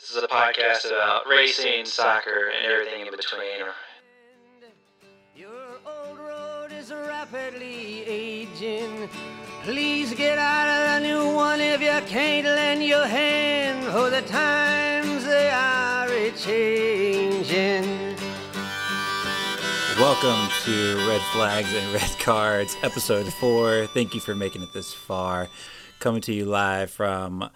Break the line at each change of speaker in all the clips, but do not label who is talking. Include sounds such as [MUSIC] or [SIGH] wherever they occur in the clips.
This is a podcast about racing, soccer, and everything in between.
Your old road is rapidly aging. Please get out of the new one if you can't lend your hand, for the times they are a changing.
Welcome to Red Flags and Red Cards, episode four. Thank you for making it this far. Coming to you live from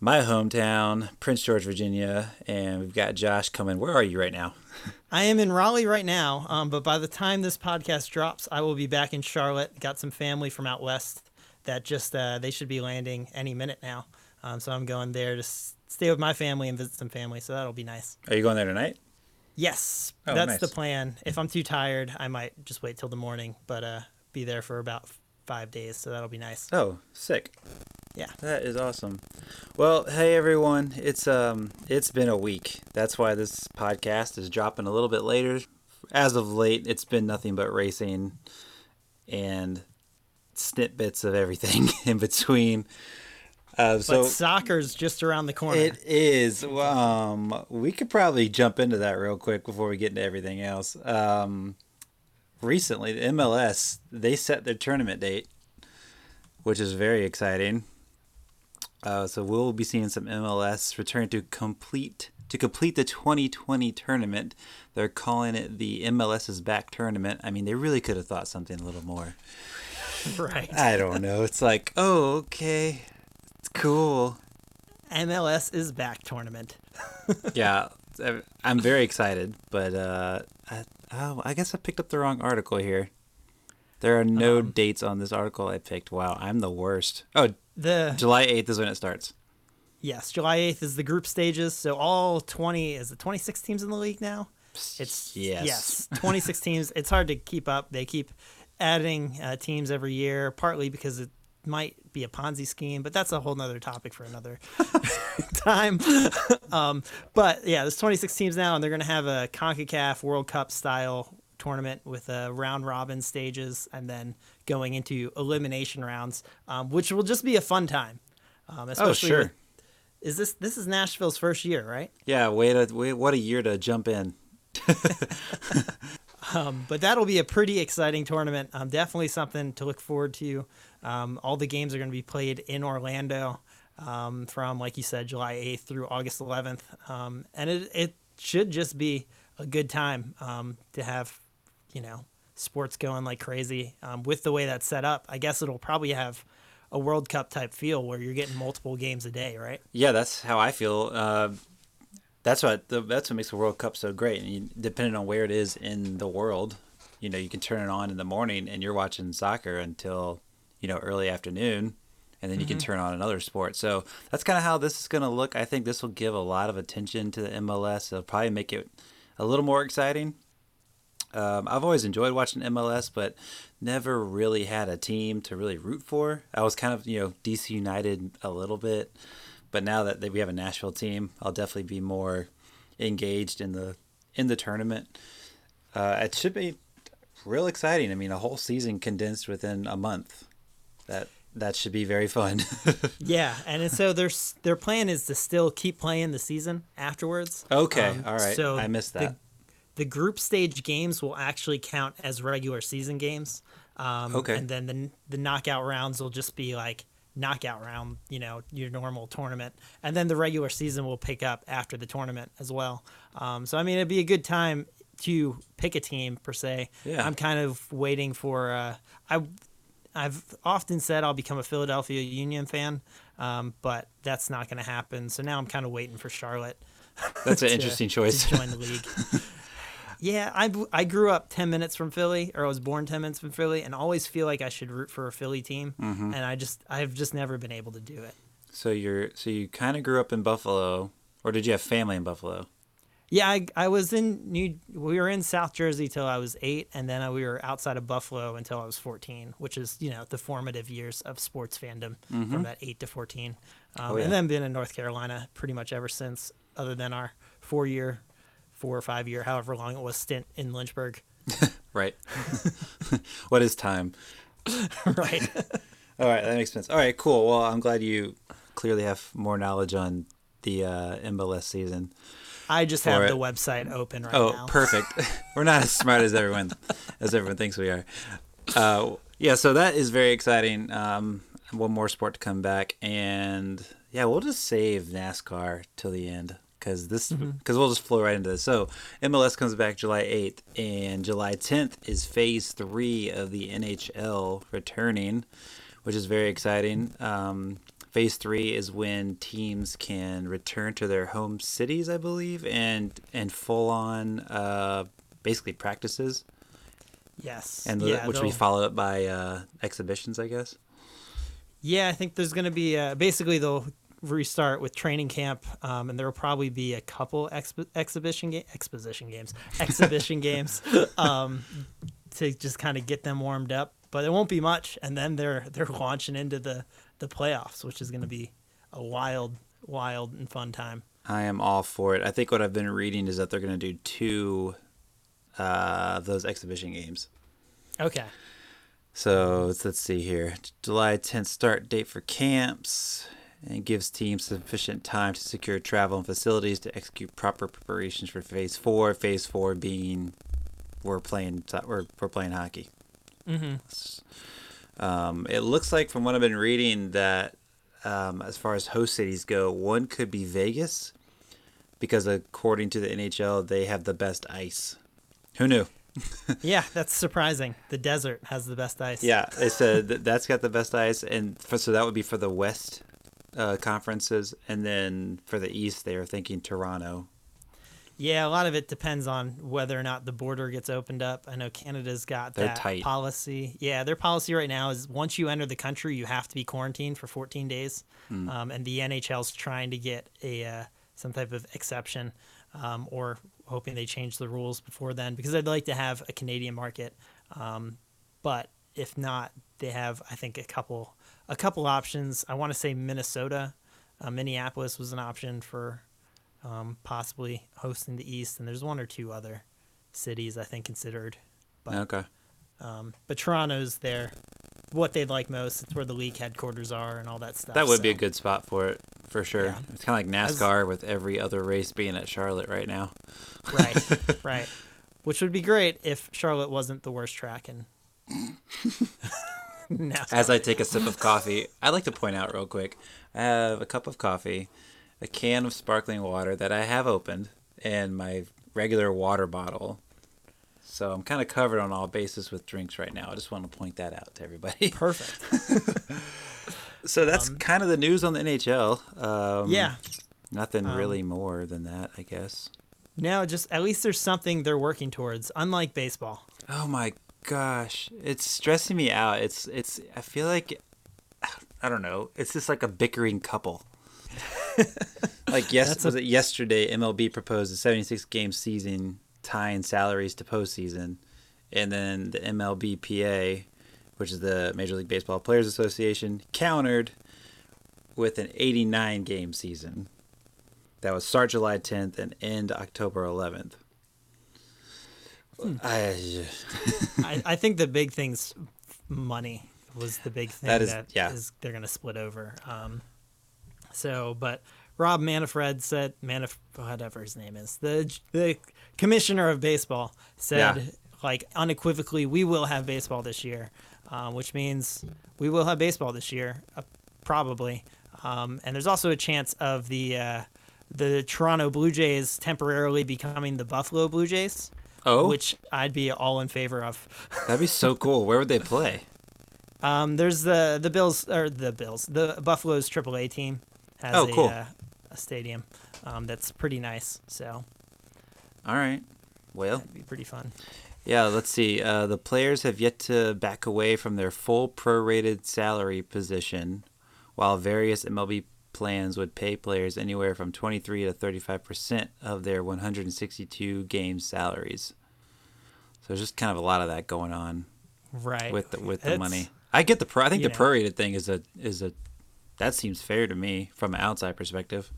my hometown, Prince George, Virginia, and we've got Josh coming. Where are you right now? [LAUGHS]
I am in Raleigh right now, um, but by the time this podcast drops, I will be back in Charlotte. Got some family from out west that just uh, they should be landing any minute now. Um, so I'm going there to s- stay with my family and visit some family. So that'll be nice.
Are you going there tonight?
Yes,
Oh,
that's
nice.
the plan. If I'm too tired, I might just wait till the morning, but uh, be there for about five days. So that'll be nice.
Oh, sick.
Yeah.
That is awesome. Well, hey everyone. It's um it's been a week. That's why this podcast is dropping a little bit later. As of late, it's been nothing but racing and snippets of everything [LAUGHS] in between. Uh,
But soccer's just around the corner.
it is. Um, we could probably jump into that real quick before we get into everything else. Um, recently, the MLS they set their tournament date, which is very exciting. Uh, so we'll be seeing some MLS return to complete to complete the 2020 tournament. They're calling it the MLS is back tournament. I mean, they really could have thought something a little more. [LAUGHS]
right.
I don't know. It's like, oh, okay, it's cool.
MLS is back tournament. [LAUGHS]
yeah, I'm very excited, but uh, I, oh, I guess I picked up the wrong article here. There are no
Um,
dates on this article I picked. Wow, I'm the worst. Oh,
The
July 8th is when it starts.
Yes, July 8th is the group stages. So all 20 is it 26 teams in the league now? It's
Yes.
yes, 26 teams. It's hard to keep up. They keep adding uh, teams every year, partly because it might be a Ponzi scheme, but that's a whole nother topic for another [LAUGHS] time. um, but yeah, there's 26 teams now, and they're going to have a Concacaf World Cup style tournament with uh, round robin stages, and then going into elimination rounds, um, which will just be a fun time. Um,
Oh,
especially
sure.
with- is this this is Nashville's first year, right?
Yeah, wait, a, wait, what a year to jump in. [LAUGHS]
Um, but that'll be a pretty exciting tournament. Um, definitely something to look forward to. Um, all the games are going to be played in Orlando um, from, like you said, July 8th through August 11th. Um, and it, it should just be a good time um, to have, you know, sports going like crazy. Um, with the way that's set up, I guess it'll probably have a World Cup type feel where you're getting multiple games a day, right?
Yeah, that's how I feel. Uh, that's what that's what makes the World Cup so great. And you, depending on where it is in the world, you know, you can turn it on in the morning and you're watching soccer until you know early afternoon, and then you can turn on another sport. So that's kind of how this is going to look. I think this will give a lot of attention to the MLS. It'll probably make it a little more exciting. Um, I've always enjoyed watching MLS, but never really had a team to really root for. I was kind of, you know, DC United a little bit, but now that we have a Nashville team, I'll definitely be more engaged in the in the tournament. Uh, it should be real exciting. I mean, a whole season condensed within a month. That that should be very fun. [LAUGHS]
Yeah, and so their their plan is to still keep playing the season afterwards.
okay,
Um,
all right.
So
I missed
the-
that.
The, group stage games will actually count as regular season games. Um,
Okay.
And then the the knockout rounds will just be like knockout round, you know, your normal tournament, and then the regular season will pick up after the tournament as well. Um, so I mean, it'd be a good time to pick a team per se.
Yeah.
I'm kind of waiting for. Uh, I I've often said I'll become a Philadelphia Union fan, um, but that's not going to happen. So now I'm kind of waiting for Charlotte.
That's an [LAUGHS] interesting choice.
To join the league. [LAUGHS] yeah, I, I grew up 10 minutes from Philly, or I was born 10 minutes from Philly, and always feel like I should root for a Philly team.
Mm-hmm.
And I just, I've just never been able to do it.
So you're so you kind of grew up in Buffalo, or did you have family in Buffalo?
Yeah, I, I was in New. We were in South Jersey till I was eight, and then we were outside of Buffalo until I was fourteen, which is you know the formative years of sports fandom from that eight to fourteen, um,
Mm-hmm. Oh, yeah.
and then been in North Carolina pretty much ever since, other than our four year, four or five year, however long it was stint in Lynchburg. [LAUGHS]
Right. [LAUGHS] what is time? [LAUGHS]
right.
All right, that makes sense. All right, cool. Well, I'm glad you clearly have more knowledge on the uh, MLS season.
I just have
it.
the website open right
Oh,
now.
Oh, perfect. [LAUGHS] We're not as smart as everyone [LAUGHS] as everyone thinks we are. Uh, yeah, so that is very exciting. Um, one more sport to come back, and yeah, we'll just save NASCAR till the end because this because we'll just flow right into this. So MLS comes back July eighth, and July tenth is Phase three of the NHL returning, which is very exciting. Um, phase three is when teams can return to their home cities, I believe, and and full on uh, basically practices,
Yes.
and
yeah,
which will be followed up by uh, exhibitions, I guess.
Yeah, I think there's going to be uh, basically they'll restart with training camp, um, and there will probably be a couple expo- exhibition ga- exposition games, [LAUGHS] exhibition games, um, to just kind of get them warmed up. But it won't be much, and then they're they're launching into the the playoffs, which is going to be a wild, wild and fun time.
I am all for it. I think what I've been reading is that they're going to do two uh, of those exhibition games.
Okay.
So let's, let's see here. July 10th start date for camps and gives teams sufficient time to secure travel and facilities to execute proper preparations for phase four. Phase four being we're playing we're, we're playing hockey. Mm-hmm. Um, it looks like from what I've been reading that um, as far as host cities go, one could be Vegas because according to the NHL, they have the best ice. Who knew? [LAUGHS]
Yeah, that's surprising. The desert has the best ice.
Yeah, they [LAUGHS] said that that's got the best ice, and for, so that would be for the West uh, conferences, and then for the East, they are thinking Toronto.
Yeah, a lot of it depends on whether or not the border gets opened up. I know Canada's got
They're
that
tight.
policy. Yeah, their policy right now is once you enter the country, you have to be quarantined for 14 days.
Hmm.
Um, and the NHL's trying to get a uh, some type of exception, um, or hoping they change the rules before then because I'd like to have a Canadian market. Um, but if not, they have I think a couple a couple options. I want to say Minnesota, uh, Minneapolis was an option for um, possibly hosting the East, and there's one or two other cities I think considered. But
Okay.
um, but Toronto's there, what they'd like most. It's where the league headquarters are and all that stuff.
That would be a good spot for it, for sure.
Yeah.
It's kind of like NASCAR with every other race being at Charlotte right now.
right, [LAUGHS] right. Which would be great if Charlotte wasn't the worst track in. [LAUGHS] NASCAR.
As I take a sip of coffee, I'd like to point out real quick I have a cup of coffee, a can of sparkling water that I have opened, and my regular water bottle. So I'm kind of covered on all bases with drinks right now. I just want to point that out to everybody. [LAUGHS]
Perfect. [LAUGHS]
So that's kind of the news on the NHL. Um,
yeah.
Nothing really more than that, I guess.
Now, just at least there's something they're working towards, unlike baseball.
Oh my gosh, it's stressing me out. It's it's. I feel like I don't know. It's just like a bickering couple. [LAUGHS] like yes, was
a-
it yesterday? MLB proposed a 76 game season tying salaries to postseason, and then the MLBPA, which is the Major League Baseball Players Association, countered with an 89 game season that would start July 10th and end October 11th. I,
I, I think the big thing's money was the big thing
That
that
is-
is,
yeah.
they're going to split over. Um, so, but Rob Manfred said, Manif- whatever his name is, the the commissioner of baseball said,
Yeah.
like unequivocally, we will have baseball this year, uh, which means we will have baseball this year, uh, probably. Um, and there's also a chance of the uh, the Toronto Blue Jays temporarily becoming the Buffalo Blue Jays.
Oh.
which I'd be all in favor of. [LAUGHS]
that'd be so cool. Where would they play?
Um, there's the the Bills or the Bills, the Buffalo's AAA team has
Oh,
a,
cool.
uh, a stadium um, that's pretty nice, so
All right. Well,
it'd be pretty fun.
yeah, let's see. Uh, the players have yet to back away from their full prorated salary position, while various MLB plans would pay players anywhere from 23 to 35% of their 162 game salaries. So there's just kind of a lot of that going on
Right
with the, with the
It's-
money. I get the pro- I think the
know.
prorated thing is a is a that seems fair to me from an outside perspective.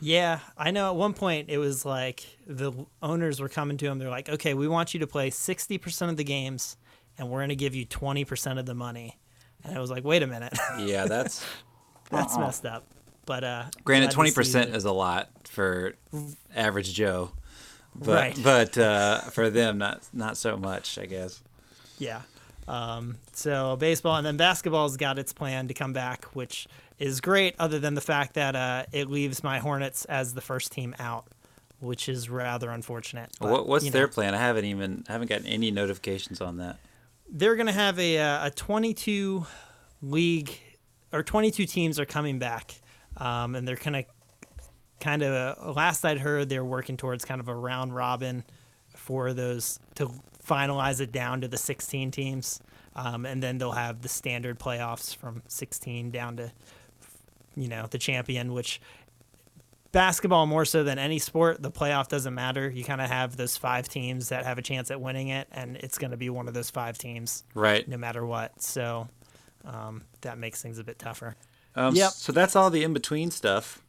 Yeah, I know. At one point, it was like the owners were coming to him. They're like, "Okay, we want you to play sixty percent of the games, and we're going to give you twenty percent of the money." And I was like, "Wait a minute,
Yeah, [LAUGHS] that's
that's messed up." But uh,
Granted, twenty percent is a lot for average Joe, but
Right.
but uh, for them, not not so much, I guess.
Yeah. Um, so baseball and then basketball's got its plan to come back, which is great. Other than the fact that uh, it leaves my Hornets as the first team out, which is rather unfortunate. But,
what, what's their
know,
plan? I haven't even haven't gotten any notifications on that.
They're gonna have a uh, a 22 league or 22 teams are coming back, um, and they're gonna kind of. last I'd heard, they're working towards kind of a round robin for those to finalize it down to the 16 teams, um, and then they'll have the standard playoffs from 16 down to, you know, the champion. Which basketball more so than any sport, the playoff doesn't matter. You kind of have those five teams that have a chance at winning it, and it's going to be one of those five teams
Right.
no matter what. So um, that makes things a bit tougher.
Um,
Yep.
So that's all the in between stuff.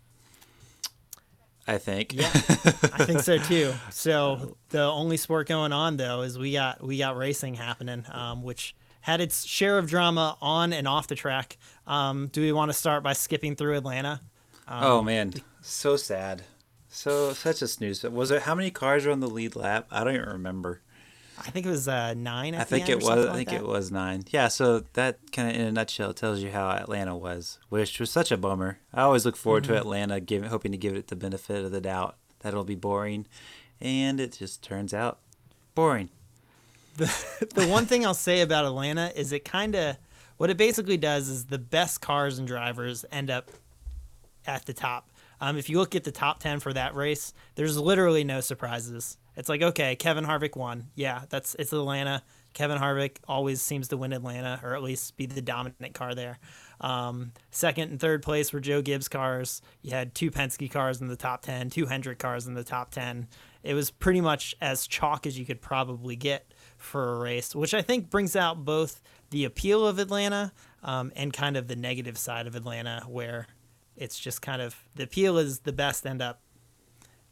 I think.
Yeah, I think so too. So the only sport going on though is we got we got racing happening, um, which had its share of drama on and off the track. Um, do we want to start by skipping through Atlanta?
oh man, so sad. So such a snooze. Was it how many cars were on the lead lap? I don't even remember.
I think it was uh, nine.
I
the
think it was. I think
that.
it was nine. Yeah. So that kind of, in a nutshell, tells you how Atlanta was, which was such a bummer. I always look forward
Mm-hmm.
to Atlanta, giving, hoping to give it the benefit of the doubt that it'll be boring, and it just turns out boring.
the [LAUGHS] one thing I'll say about Atlanta is it kind of what it basically does is the best cars and drivers end up at the top. Um, if you look at the top 10 for that race, there's literally no surprises. It's like, okay, Kevin Harvick won. Yeah, that's it's Atlanta. Kevin Harvick always seems to win Atlanta, or at least be the dominant car there. Um, second and third place were Joe Gibbs cars. You had two Penske cars in the top 10, two Hendrick cars in the top 10. It was pretty much as chalk as you could probably get for a race, which I think brings out both the appeal of Atlanta um, and kind of the negative side of Atlanta, where it's just kind of the appeal is the best end up,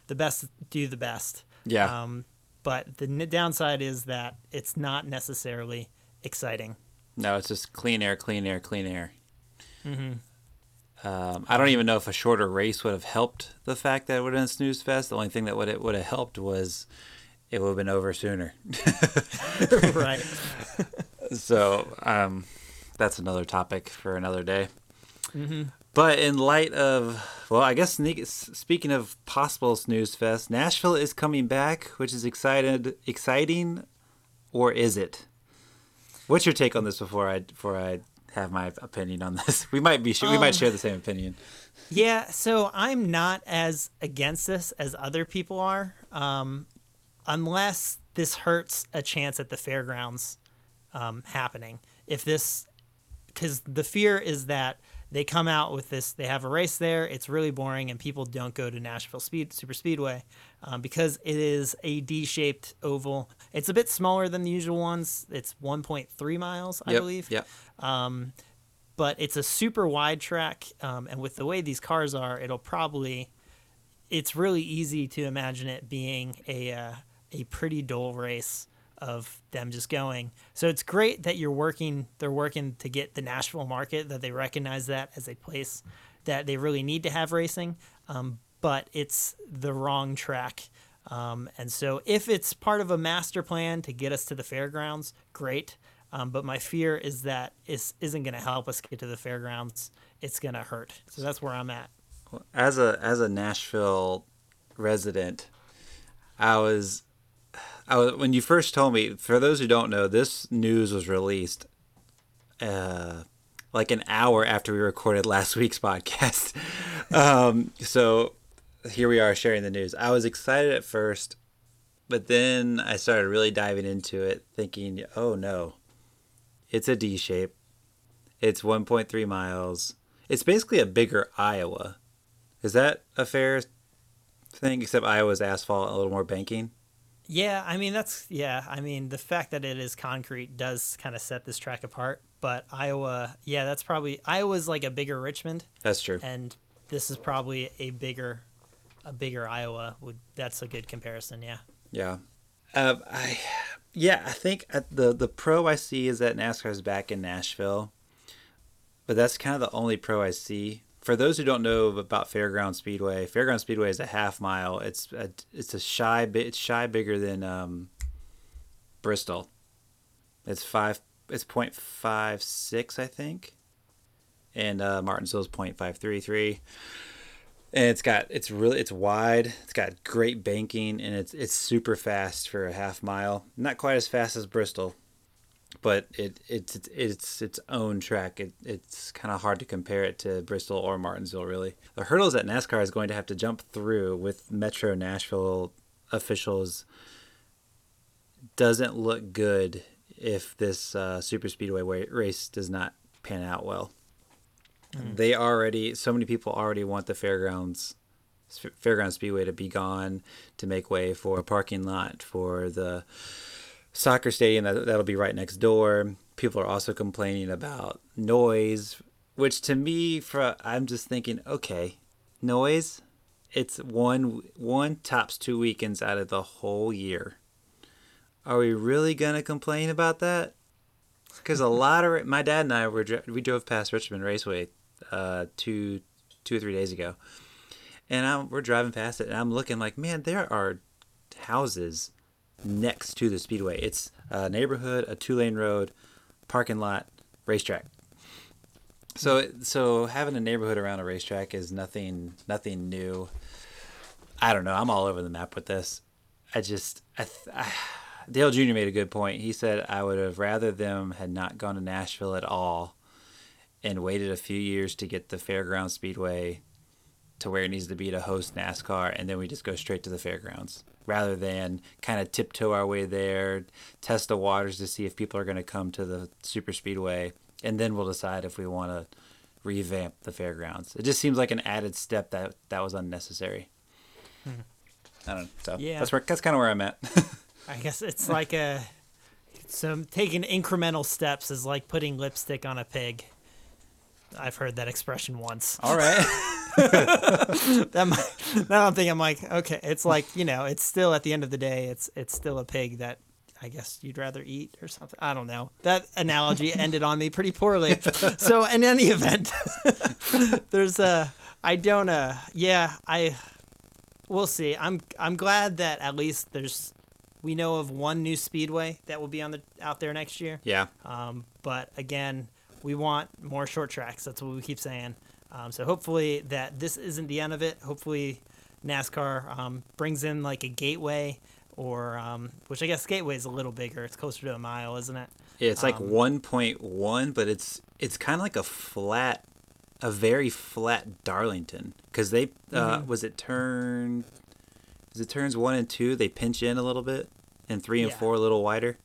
the best do the best.
Yeah.
Um, but the n- downside is that it's not necessarily exciting.
No, it's just clean air, clean air, clean air. Um, I don't even know if a shorter race would have helped the fact that it would have been snooze fest. The only thing that would it would have helped was it would have been over sooner. [LAUGHS]
right. [LAUGHS]
so um, that's another topic for another day. But in light of, well, I guess speaking of possible snooze fest, Nashville is coming back, which is excited, exciting, or is it? What's your take on this before I before I have my opinion on this? [LAUGHS] We might be we might share the same opinion.
Yeah, so I'm not as against this as other people are, um, unless this hurts a chance at the fairgrounds um, happening. If this, because the fear is that they come out with this, they have a race there, it's really boring, and people don't go to Nashville Speed Super Speedway um, because it is a D-shaped oval. It's a bit smaller than the usual ones. It's 1.3 miles, I
yep,
believe
Yep.
but it's a super wide track um, and with the way these cars are it'll probably it's really easy to imagine it being a uh, a pretty dull race of them just going so it's great that you're working they're working to get the nashville market that they recognize that as a place that they really need to have racing um, but it's the wrong track um, and so if it's part of a master plan to get us to the fairgrounds great um, but my fear is that isn't going to help us get to the fairgrounds. It's going to hurt. So that's where I'm at.
as a as a Nashville resident, I was I when you first told me. For those who don't know, this news was released uh, like an hour after we recorded last [LAUGHS] week's podcast. um, so here we are sharing the news. I was excited at first, but then I started really diving into it, thinking, "Oh no, it's a D shape. It's 1.3 miles. It's basically a bigger Iowa." Is that a fair thing? Except Iowa's asphalt, a little more banking.
Yeah, I mean that's yeah. I mean the fact that it is concrete does kind of set this track apart. But Iowa, yeah, that's probably Iowa's like a bigger Richmond,
That's true.
and this is probably a bigger, a bigger Iowa. Would that's a good comparison? Yeah.
Yeah. Uh, I, yeah, I think at the the pro I see is that NASCAR's back in Nashville, but that's kind of the only pro I see for those who don't know about Fairground Speedway, Fairground Speedway is a half mile. It's a, it's a shy bit. It's shy bigger than um, Bristol. It's five. It's point five six, I think, and uh, Martinsville's point five three three. And it's got it's really it's wide. It's got great banking, and it's it's super fast for a half mile. Not quite as fast as Bristol, but it it's it's it's its own track. It, it's kind of hard to compare it to Bristol or Martinsville. Really, the hurdles that NASCAR is going to have to jump through with Metro Nashville officials doesn't look good if this uh, super speedway race does not pan out well. They already so many people already want the fairgrounds fairground speedway to be gone to make way for a parking lot for the soccer stadium that, that'll be right next door. People are also complaining about noise which to me for i'm just thinking okay noise it's one one tops two weekends out of the whole year. Are we really gonna complain about that? Because a lot of my dad and i were we drove past richmond raceway uh two two or three days ago. And I'm, we're driving past it and i'm looking like man there are houses next to the speedway. It's a neighborhood, a two lane road, parking lot, racetrack. So so having a neighborhood around a racetrack is nothing nothing new. I don't know. I'm all over the map with this. I just I, I Dale Jr. made a good point. He said I would have rather them had not gone to Nashville at all and waited a few years to get the Fairground Speedway to where it needs to be to host NASCAR, and then we just go straight to the fairgrounds rather than kind of tiptoe our way there, test the waters to see if people are going to come to the super speedway, and then we'll decide if we want to revamp the fairgrounds. It just seems like an added step that that was unnecessary. Mm-hmm. I don't know. So
Yeah.
that's where that's kind of where I'm at. [LAUGHS]
I guess it's like a so taking incremental steps is like putting lipstick on a pig. I've heard that expression once.
All right. [LAUGHS] [LAUGHS]
That might, now I'm thinking, I'm like, okay, it's like you know, it's still at the end of the day, it's it's still a pig that I guess you'd rather eat or something. I don't know. That analogy [LAUGHS] ended on me pretty poorly. So in any event, [LAUGHS] there's a I don't uh yeah I we'll see. I'm I'm glad that at least there's we know of one new speedway that will be on the out there next year.
yeah.
Um, but again, we want more short tracks. That's what we keep saying. Um, so hopefully that this isn't the end of it. Hopefully NASCAR um, brings in like a gateway or um, which I guess gateway is a little bigger. It's closer to a mile, isn't it?
Yeah, it's like
Um,
1.1, but it's it's kind of like a flat, a very flat Darlington. Because they uh,
Mm-hmm.
was it turn, is it turns one and two? They pinch in a little bit, and three and
Yeah.
four a little wider.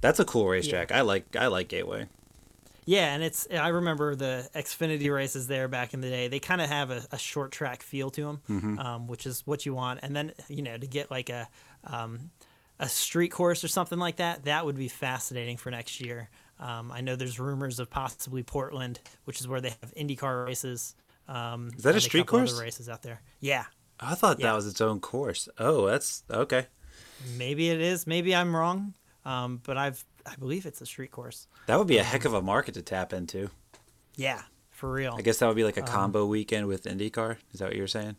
That's a cool racetrack. I like I like Gateway.
Yeah, and it's I remember the Xfinity races there back in the day. They kind of have a, a short track feel to them,
Mm-hmm.
um, which is what you want. And then you know to get like a um, a street course or something like that, that would be fascinating for next year. Um, I know there's rumors of possibly Portland, which is where they have IndyCar races. Um,
Is that a street
other
course?
races out there? Yeah,
I thought
Yeah.
that was its own course. Oh, that's okay.
maybe it is. Maybe I'm wrong, um, but I've I believe it's a street course.
That would be a heck of a market to tap into.
Yeah, for real.
I guess that would be
Um,
like a combo weekend with IndyCar. Is that what you're saying?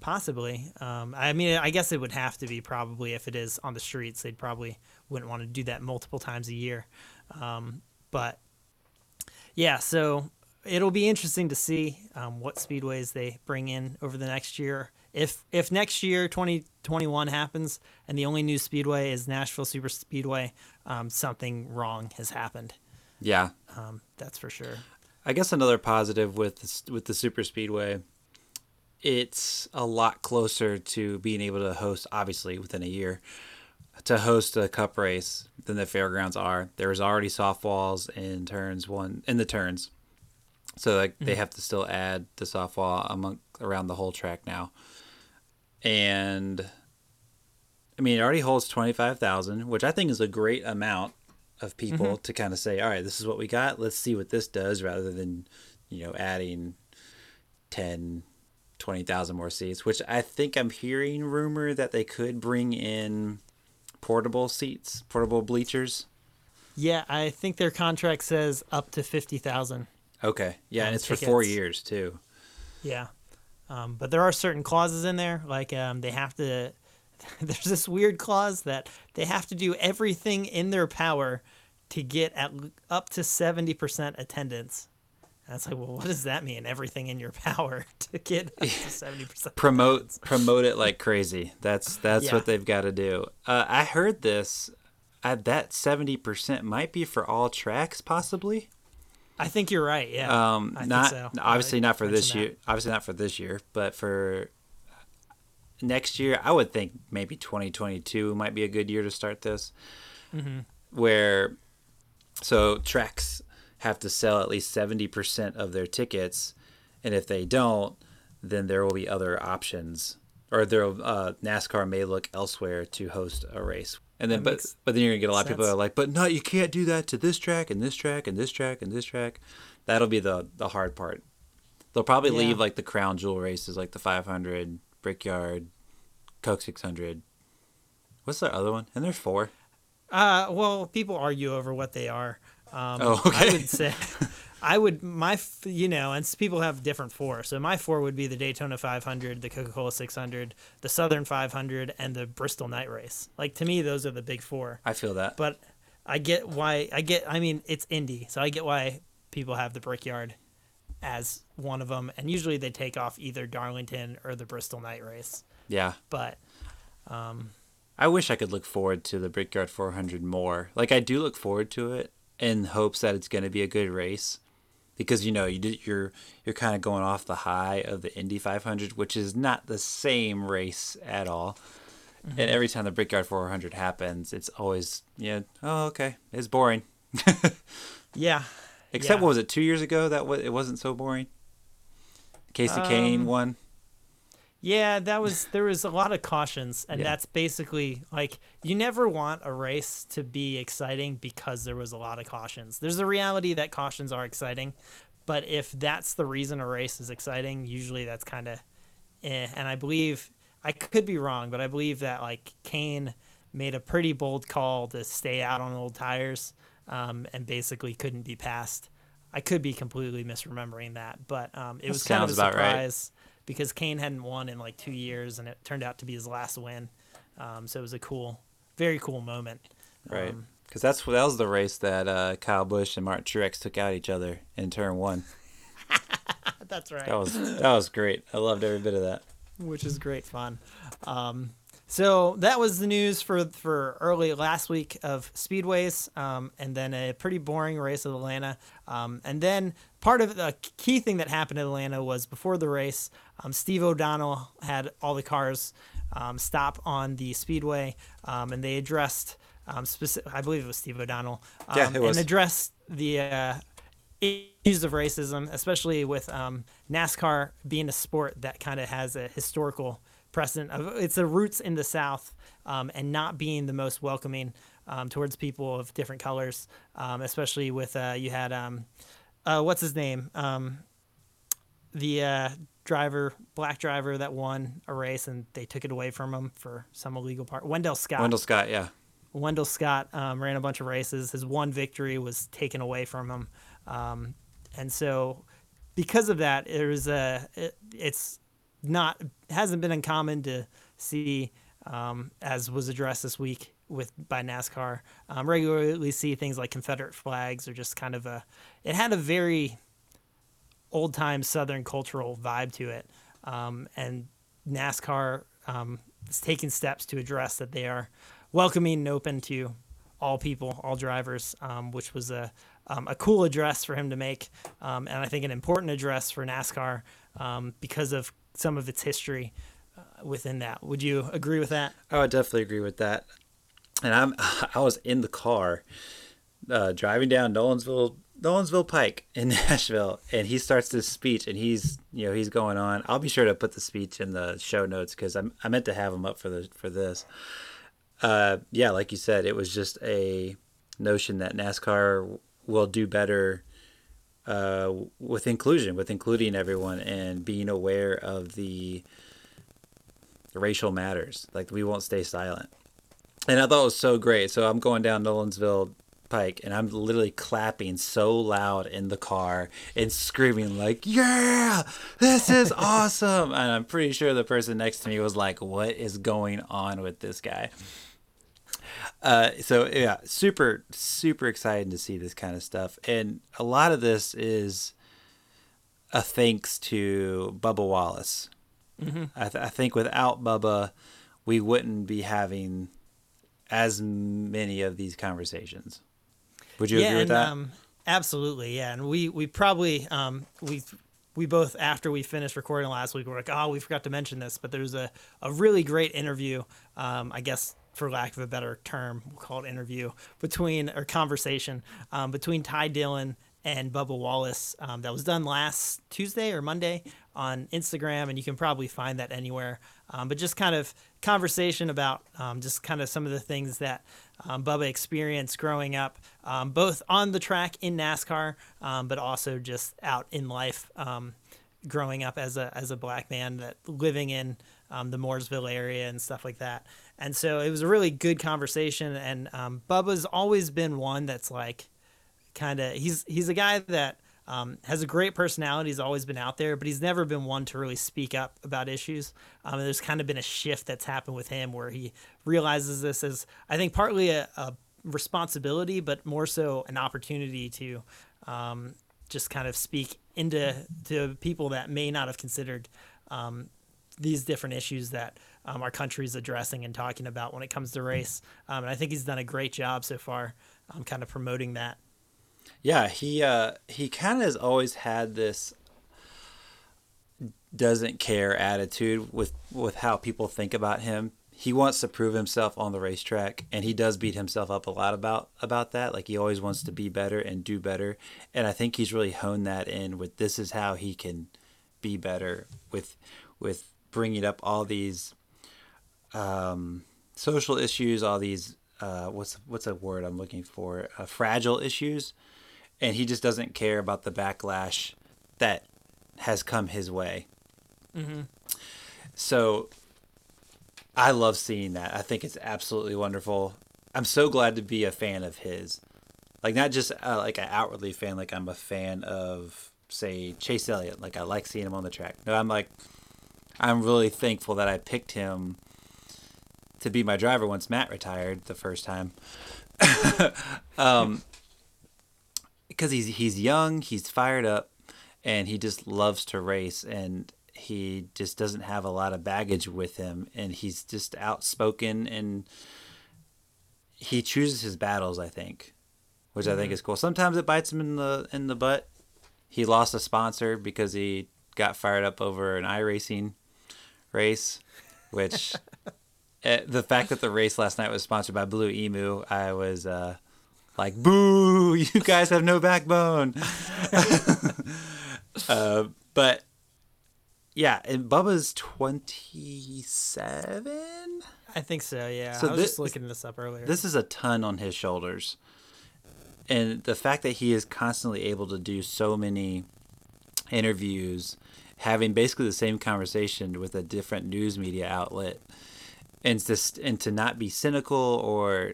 Possibly. Um, I mean, I guess it would have to be probably if it is on the streets. They'd probably wouldn't want to do that multiple times a year. Um, but yeah, so it'll be interesting to see um, what speedways they bring in over the next year. If if next year 2021 happens and the only new speedway is Nashville Super Speedway, um, something wrong has happened.
Yeah,
Um, that's for sure.
I guess another positive with this, with the super speedway, it's a lot closer to being able to host. Obviously, within a year, to host a cup race than the fairgrounds are. There's already softwalls in turns one in the turns, so like they have to still add the softwall among around the whole track now, and I mean it already holds twenty five thousand, which I think is a great amount of people to kind of say, all right, this is what we got. Let's see what this does, rather than you know adding 10 20,000 more seats, which I think I'm hearing rumor that they could bring in portable seats, portable bleachers.
Yeah, I think their contract says up to fifty thousand.
Okay. Yeah,
um,
and it's for four years too.
Yeah. Um, but there are certain clauses in there, like um, they have to. [LAUGHS] There's this weird clause that they have to do everything in their power to get at up to seventy percent attendance. And it's like, well, what does that mean? Everything in your [LAUGHS] power to get up to seventy percent.
Promote promote it like crazy. That's that's
Yeah.
what they've got to do. Uh, I heard this. Uh, that seventy percent might be for all tracks, possibly.
I think you're right. Yeah.
Um, not
so.
obviously not for this year. Obviously not for this year, but for next year, I would think maybe 2022 might be a good year to start this.
Mm-hmm.
Where, so tracks have to sell at least 70% of their tickets, and if they don't, then there will be other options, or there uh, NASCAR may look elsewhere to host a race. And then, but but then you're gonna get a lot of people that are like, but no, you can't do that to this track and this track and this track and this track. That'll be the the hard part. They'll probably
Yeah.
leave like the crown jewel races, like the 500, Brickyard, Coke 600. What's the other one? And there's four.
Uh, well, people argue over what they are. Um,
Oh,
I would say, [LAUGHS] I would my you know, and people have different four. So my four would be the Daytona 500, the Coca-Cola 600, the Southern 500, and the Bristol Night Race. Like to me, those are the big four.
I feel that.
But I get why I get. I mean, it's Indy, so I get why people have the Brickyard as one of them, and usually they take off either Darlington or the Bristol Night Race.
yeah.
But
I wish I could look forward to the Brickyard 400 more. Like I do look forward to it in hopes that it's going to be a good race, because you know you did, you're you're kind of going off the high of the Indy 500, which is not the same race at all.
Mm-hmm.
And every time the Brickyard 400 happens, it's always yeah, oh okay, it's boring. [LAUGHS]
yeah,
Except
Yeah.
what was it two years ago that was, it wasn't so boring. Kasey Kahne
Um,
won.
Yeah, that was there was a lot of cautions, and
Yeah.
that's basically like you never want a race to be exciting because there was a lot of cautions. There's a reality that cautions are exciting, but if that's the reason a race is exciting, usually that's kind of eh. And I believe I could be wrong, but I believe that like Kahne made a pretty bold call to stay out on old tires, um, and basically couldn't be passed. I could be completely misremembering that, but um, it
That
was kind of a
about right.
surprise because Kahne hadn't won in like two years, and it turned out to be his last win. Um, so it was a cool, very cool moment.
Right.
Um,
Because that's that was the race that uh, Kyle Busch and Martin Truex took out each other in turn one. [LAUGHS]
that's right.
That was that was great. I loved every bit of that.
which is great fun. So that was the news for for early last week of speedways, um, and then a pretty boring race at Atlanta. Um, and then part of the key thing that happened at Atlanta was before the race, um, Steve O'Donnell had all the cars um, stop on the speedway, um, and they addressed. Um, specific, I believe it was Steve O'Donnell. Um,
Yeah, it was.
And addressed the uh, issues of racism, especially with um, NASCAR being a sport that kind of has a historical precedent of its the roots in the South um, and not being the most welcoming um, towards people of different colors, um, especially with uh, you had um, uh, what's his name, um, the uh, driver, black driver that won a race and they took it away from him for some illegal part. Wendell Scott.
Wendell Scott, yeah.
Wendell Scott um, ran a bunch of races. His one victory was taken away from him, um, and so because of that, it was a it, it's not hasn't been uncommon to see um, as was addressed this week with by NASCAR. Um, regularly see things like Confederate flags or just kind of a it had a very old time Southern cultural vibe to it, um, and NASCAR um, is taking steps to address that they are welcoming and open to all people, all drivers, um, which was a um, a cool address for him to make, um, and I think an important address for NASCAR um, because of some of its history uh, within that. Would you agree with that?
I would definitely agree with that. And I'm [LAUGHS] I was in the car uh, driving down Nolensville Nolensville Pike in [LAUGHS] Nashville, and he starts this speech, and he's you know he's going on. I'll be sure to put the speech in the show notes because I'm I meant to have him up for the for this. Uh, yeah, like you said, it was just a notion that NASCAR will do better uh, with inclusion, with including everyone, and being aware of the racial matters. Like we won't stay silent. And I thought it was so great. So I'm going down Nolensville Pike, and I'm literally clapping so loud in the car and screaming like, "Yeah, this is [LAUGHS] awesome!" and I'm pretty sure the person next to me was like, "What is going on with this guy?" Uh, so yeah, super super excited to see this kind of stuff, and a lot of this is a thanks to Bubba Wallace. Mm-hmm. I, th- I think without Bubba, we wouldn't be having as many of these conversations. Would you
yeah,
agree with
and,
that?
Um, absolutely, yeah. And we we probably um, we we both after we finished recording last week, we're like, oh, we forgot to mention this, but there's a a really great interview. Um, I guess for lack of a better term, we'll call it interview between or conversation um, between Ty Dillon and Bubba Wallace um, that was done last Tuesday or Monday on Instagram, and you can probably find that anywhere. Um, but just kind of conversation about um, just kind of some of the things that um, Bubba experienced growing up, um, both on the track in NASCAR, but also just out in life, growing up as a as a black man that living in the Mooresville area and stuff like that. And so it was a really good conversation. And Bubba's always been one that's like kind of he's he's a guy that um, has a great personality. He's always been out there, but he's never been one to really speak up about issues. Um, there's kind of been a shift that's happened with him where he realizes this as, I think, partly a, a responsibility, but more so an opportunity to um, just kind of speak into to people that may not have considered um, these different issues that um, our country is addressing and talking about when it comes to race. Um, and I think he's done a great job so far, kind of promoting that.
Yeah, he uh, he kind of has always had this doesn't care attitude with with how people think about him. He wants to prove himself on the racetrack, and he does beat himself up a lot about about that. Like he always wants to be better and do better, and I think he's really honed that in with this is how he can be better with with bringing up all these um, social issues, all these uh, what's what's a word I'm looking for? Uh, fragile issues and he just doesn't care about the backlash that has come his way. Mm-hmm. So I love seeing that. I think it's absolutely wonderful. I'm so glad to be a fan of his. Like not just uh, like an outwardly fan, like I'm a fan of say Chase Elliott. Like I like seeing him on the track. No, I'm like I'm really thankful that I picked him to be my driver once Matt retired the first time. [LAUGHS] um, because he's he's young, he's fired up, and he just loves to race, and he just doesn't have a lot of baggage with him, and he's just outspoken, and he chooses his battles. I think, which. I think mm-hmm. is cool. Sometimes it bites him in the in the butt. He lost a sponsor because he got fired up over an iRacing race, which. [LAUGHS] Eh, the fact that the race last night was sponsored by Blue Emu, I was uh, like boo [LAUGHS] you guys have no backbone. [LAUGHS] Uh, but yeah and bubba's 27
i think so yeah. So i was this, just looking this up earlier.
this is a ton on his shoulders. And the fact that he is constantly able to do so many interviews having basically the same conversation with a different news media outlet and just and to not be cynical or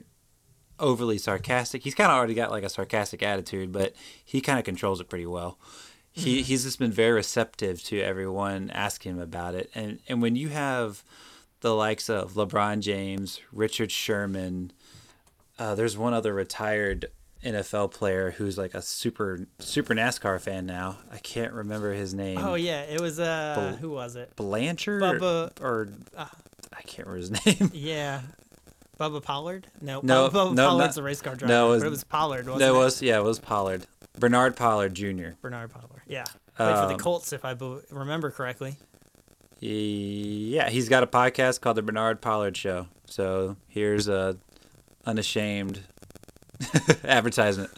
overly sarcastic. He's kind of already got like a sarcastic attitude, but he kind of controls it pretty well. He mm-hmm. he's just been very receptive to everyone asking him about it, and and when you have the likes of LeBron James, Richard Sherman, uh, there's one other retired NFL player who's like a super super NASCAR fan now. I can't remember his name.
Oh yeah, it was uh Bl- who was it?
Blanchard
Bubba,
or, or uh, I can't remember his [LAUGHS] name.
Yeah, Bubba Pollard? No,
no,
Bubba
no,
Pollard's
not,
a race car driver.
No,
it was, it was Pollard. Wasn't
no,
it
was yeah, it was Pollard. Bernard Pollard Jr.
Bernard Pollard. Yeah, played um, for the um, Colts if I remember correctly.
Yeah, he's got a podcast called the Bernard Pollard Show. So here's a unashamed [LAUGHS] advertisement.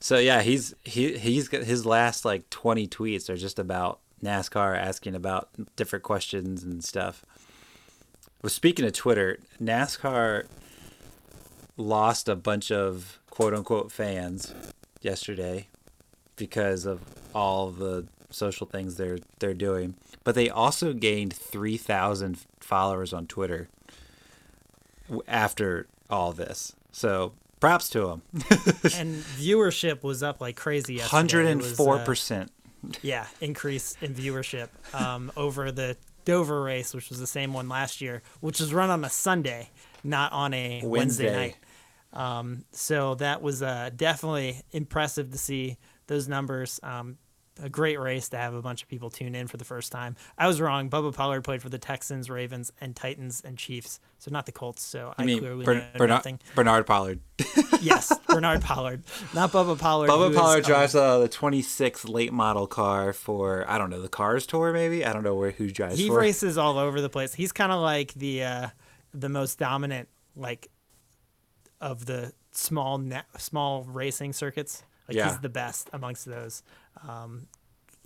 So yeah, he's he he's got his last like 20 tweets are just about NASCAR asking about different questions and stuff. Well, speaking of Twitter, NASCAR lost a bunch of quote unquote fans yesterday because of all the social things they're they're doing. But they also gained 3,000 followers on Twitter after all this. So props to them. [LAUGHS]
and viewership was up like crazy. It
Hundred and four
uh,
percent.
yeah, increase in viewership um, over the Dover race, which was the same one last year, which was run on a Sunday, not on a Wednesday,
Wednesday.
night. Um, so that was uh, definitely impressive to see those numbers. Um, a great race to have a bunch of people tune in for the first time. I was wrong. Bubba Pollard played for the Texans, Ravens, and Titans and Chiefs, so not the Colts. So
I
I
mean,
clearly
Bern- Bernard,
nothing.
Bernard Pollard. [LAUGHS]
yes, Bernard Pollard, not Bubba Pollard.
Bubba Pollard
um,
drives uh, the 26 late model car for I don't know the Cars Tour maybe I don't know where who drives
he
for.
races all over the place. He's kind of like the uh, the most dominant like of the small na- small racing circuits. Like
Yeah.
he's the best amongst those. Um,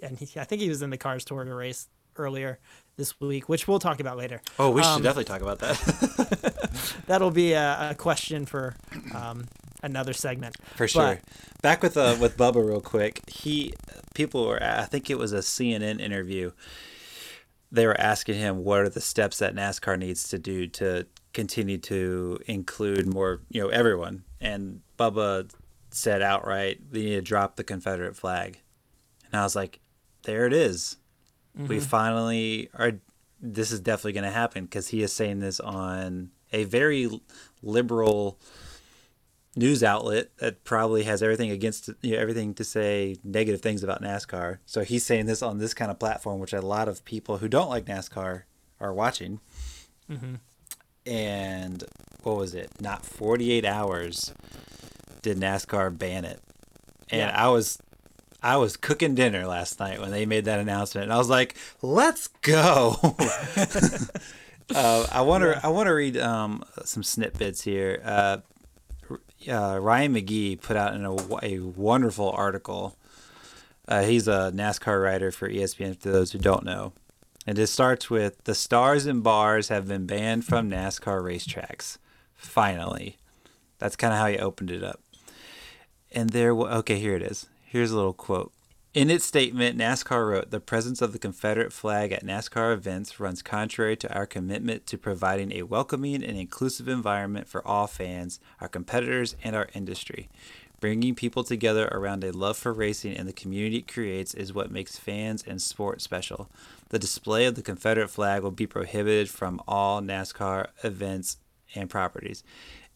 and he, I think he was in the Cars Tour to race earlier this week, which we'll talk about later.
oh, we should
um,
definitely talk about that [LAUGHS]
That'll be a, a question for um, another segment.
for sure.
But-
Back with uh, with Bubba real quick. He people were I think it was a CNN interview. They were asking him what are the steps that NASCAR needs to do to continue to include more you know everyone and Bubba said outright we need to drop the Confederate flag. And I was like, there it is. We mm-hmm. finally are. This is definitely going to happen because he is saying this on a very liberal news outlet that probably has everything against you know, everything to say negative things about NASCAR. So he's saying this on this kind of platform, which a lot of people who don't like NASCAR are watching. Mm-hmm. And what was it? Not 48 hours did NASCAR ban it. And
Yeah.
I was I was cooking dinner last night when they made that announcement, and I was like, "Let's go!" [LAUGHS] uh, I want to I want to read um, some snippets here. Uh, uh, Ryan McGee put out in a, a wonderful article. Uh, he's a NASCAR writer for ESPN. For those who don't know, and it starts with the stars and bars have been banned from NASCAR racetracks. Finally, that's kind of how he opened it up. And there, okay, here it is. Here's a little quote. In its statement, NASCAR wrote, The presence of the Confederate flag at NASCAR events runs contrary to our commitment to providing a welcoming and inclusive environment for all fans, our competitors, and our industry. Bringing people together around a love for racing and the community it creates is what makes fans and sport special. The display of the Confederate flag will be prohibited from all NASCAR events and properties.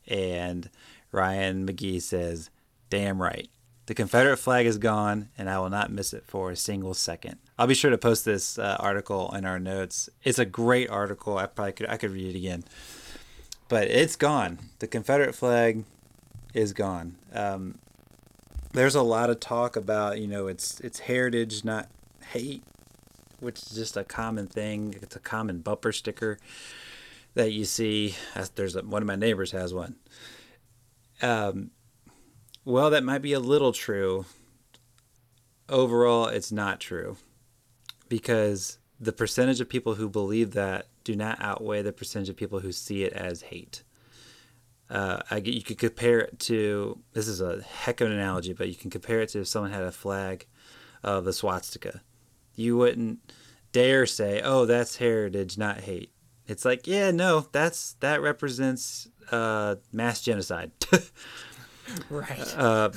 And Ryan McGee says, Damn right. The Confederate flag is gone, and I will not miss it for a single second. I'll be sure to post this uh, article in our notes. It's a great article. I probably could I could read it again, but it's gone. The Confederate flag is gone. Um, there's a lot of talk about you know it's it's heritage, not hate, which is just a common thing. It's a common bumper sticker that you see. There's a, one of my neighbors has one. Um, well, that might be a little true. Overall, it's not true because the percentage of people who believe that do not outweigh the percentage of people who see it as hate. Uh, I, you could compare it to this is a heck of an analogy, but you can compare it to if someone had a flag of the swastika. You wouldn't dare say, "Oh, that's heritage, not hate." It's like, yeah, no, that's that represents uh, mass genocide. [LAUGHS]
Right.
uh,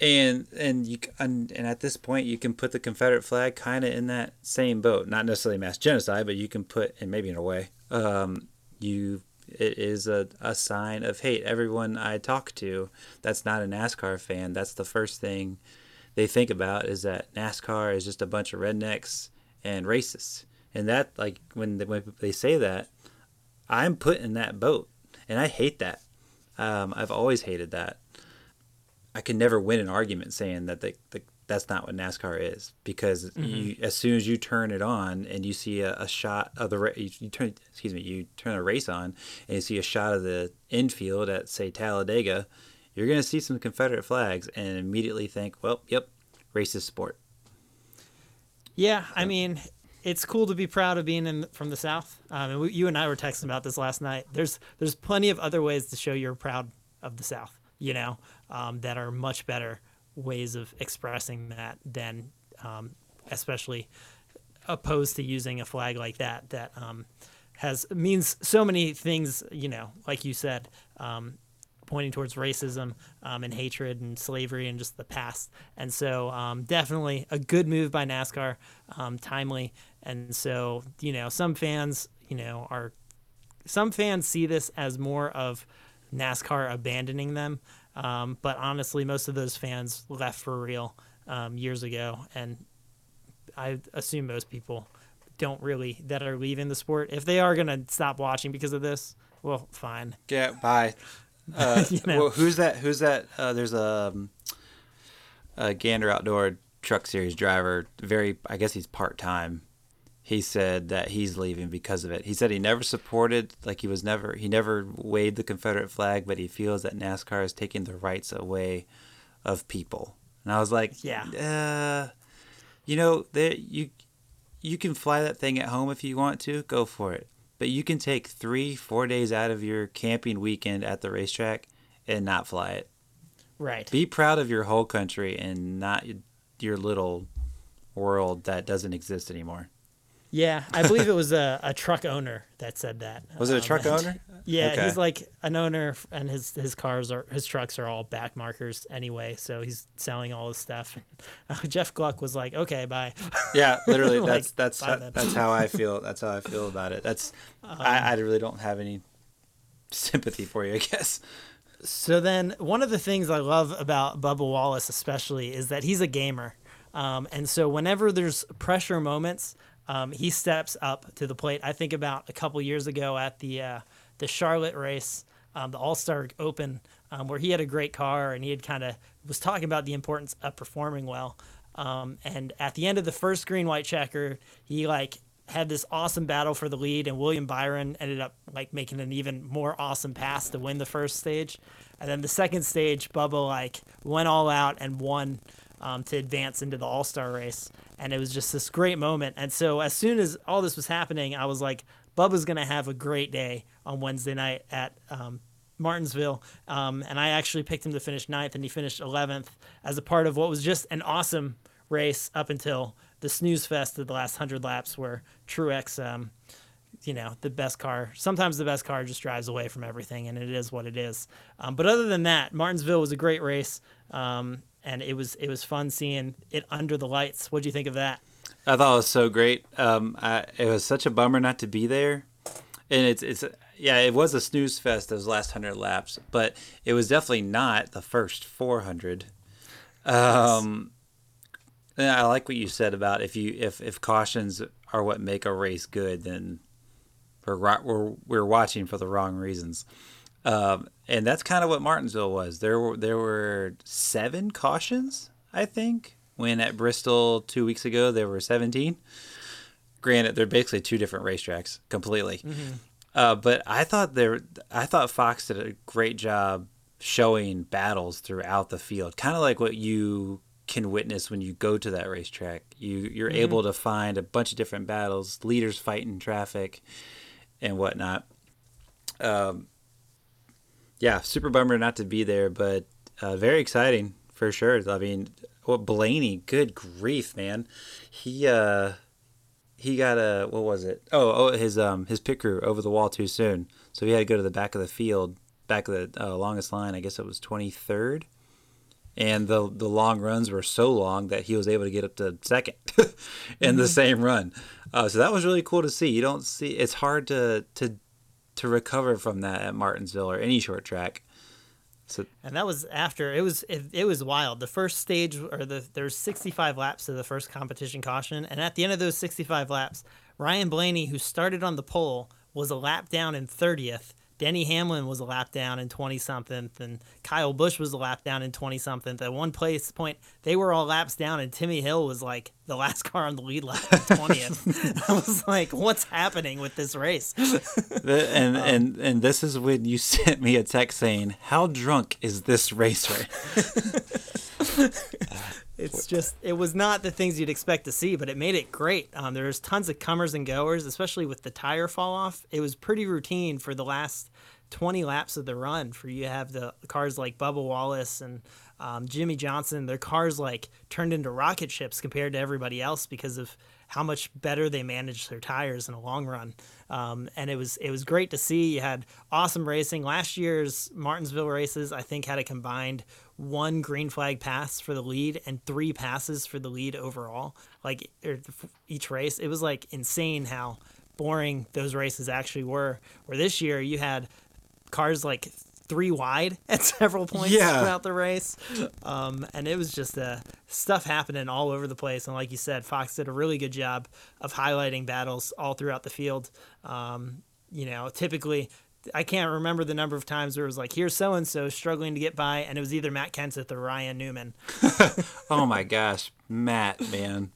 and and you and, and at this point you can put the Confederate flag kind of in that same boat. Not necessarily mass genocide, but you can put and maybe in a way, um, you it is a, a sign of hate. Everyone I talk to that's not a NASCAR fan, that's the first thing they think about is that NASCAR is just a bunch of rednecks and racists. And that like when they, when they say that, I'm put in that boat, and I hate that. Um, I've always hated that. I can never win an argument saying that the, the, that's not what NASCAR is because you, as soon as you turn it on and you see a, a shot of the you, you turn excuse me you turn a race on and you see a shot of the infield at say Talladega, you're gonna see some Confederate flags and immediately think, well, yep, racist sport.
Yeah, I mean, it's cool to be proud of being in from the South. Um, and we, you and I were texting about this last night. There's there's plenty of other ways to show you're proud of the South. You know, um, that are much better ways of expressing that than, um, especially opposed to using a flag like that that um, has means so many things. You know, like you said, um, pointing towards racism um, and hatred and slavery and just the past. And so, um, definitely a good move by NASCAR, timely. And so, you know, some fans, you know, are some fans see this as more of NASCAR abandoning them. Um, but honestly, most of those fans left for real um, years ago, and I assume most people don't really that are leaving the sport. If they are gonna stop watching because of this, well, fine.
Yeah, bye. [LAUGHS] Uh,
You know.
well, who's that? Who's that? Uh, there's a, um, a Gander Outdoor Truck Series driver. Very, I guess he's part time. He said that he's leaving because of it. He said he never supported, like he was never, he never waved the Confederate flag, but he feels that NASCAR is taking the rights away of people. And I was like,
Yeah.
uh, you know, there you you can fly that thing at home if you want to, go for it. But you can take three, four days out of your camping weekend at the racetrack and not fly it.
Right.
Be proud of your whole country and not your little world that doesn't exist anymore.
Yeah, I believe it was a, a truck owner that said that.
Was it a
Um,
truck
and- [LAUGHS]
owner?
Yeah,
Okay.
he's like an owner, and his his cars are his trucks are all back markers anyway. So he's selling all his stuff. [LAUGHS] Jeff Gluck was like, "Okay, bye." [LAUGHS]
Yeah, literally.
Like,
That's that's how, that's how I feel. That's how I feel about it. That's
Um,
I, I really don't have any sympathy for you. I guess.
So then, one of the things I love about Bubba Wallace, especially, is that he's a gamer. Um, and so, whenever there's pressure moments, um, he steps up to the plate. I think about a couple years ago at the uh, the Charlotte race, um, the All Star Open, um, where he had a great car and he had kind of was talking about the importance of performing well. Um, and at the end of the first green white checker, he like had this awesome battle for the lead, and William Byron ended up like making an even more awesome pass to win the first stage. And then the second stage, Bubba like went all out and won um, to advance into the All Star race, and it was just this great moment. And so as soon as all this was happening, I was like, Bubba's gonna have a great day on Wednesday night at um, Martinsville, um, and I actually picked him to finish ninth, and he finished 11th as a part of what was just an awesome race up until the snooze fest of the last 100 laps where Truex, um, you know, the best car, sometimes the best car just drives away from everything, and it is what it is. Um, but other than that, Martinsville was a great race, um, and it was it was fun seeing it under the lights. What do you think of that?
I thought it was so great. Um, I, it was such a bummer not to be there, and it's it's yeah, it was a snooze fest those last hundred laps, but it was definitely not the first four hundred. Um, and I like what you said about if you if if cautions are what make a race good, then we're we're we're watching for the wrong reasons. Um, and that's kind of what Martinsville was. There were there were seven cautions, I think, when at Bristol two weeks ago there were seventeen. Granted, they're basically two different racetracks completely. Uh, but I thought there, I thought Fox did a great job showing battles throughout the field, kind of like what you can witness when you go to that racetrack. You you're able to find a bunch of different battles, leaders fighting traffic, and whatnot. Um, yeah, super bummer not to be there, but uh, very exciting for sure. I mean, what Blaney? Good grief, man! He uh, he got a what was it? Oh, oh, his um his pit crew over the wall too soon, so he had to go to the back of the field, back of the uh, longest line. I guess it was twenty third, and the the long runs were so long that he was able to get up to second [LAUGHS] in the same run. Uh, so that was really cool to see. You don't see it's hard to to to recover from that at Martinsville or any short track. So
And that was after it was it, it was wild. The first stage or the there's 65 laps to the first competition caution, and at the end of those 65 laps, Ryan Blaney, who started on the pole, was a lap down in 30th. Denny Hamlin was a lap down in 20 something, and Kyle Busch was a lap down in 20 something. At one place point, they were all laps down, and Timmy Hill was like the last [LAUGHS] car on the lead lap, [LAUGHS] 20th. [LAUGHS] I was like, "What's happening with this race?"
And um, and and this is when you sent me a text saying, "How drunk is this racer?"
It's just it was not the things you'd expect to see, but it made it great. Um, there was tons of comers and goers, especially with the tire fall off. It was pretty routine for the last 20 laps of the run. For you to have the cars like Bubba Wallace and um, Jimmie Johnson, their cars like turned into rocket ships compared to everybody else because of how much better they managed their tires in a long run. Um, and it was it was great to see. You had awesome racing. Last year's Martinsville races, I think, had a combined one green flag pass for the lead and three passes for the lead overall. Like each race, it was like insane how boring those races actually were. Where this year you had cars like three wide [LAUGHS] at several points
Yeah.
throughout the race, um, and it was just uh, stuff happening all over the place. And like you said, Fox did a really good job of highlighting battles all throughout the field. Um, you know, typically. I can't remember the number of times where it was like, here's so and so struggling to get by, and it was either Matt Kenseth or Ryan Newman. [LAUGHS]
Oh my gosh, Matt, man.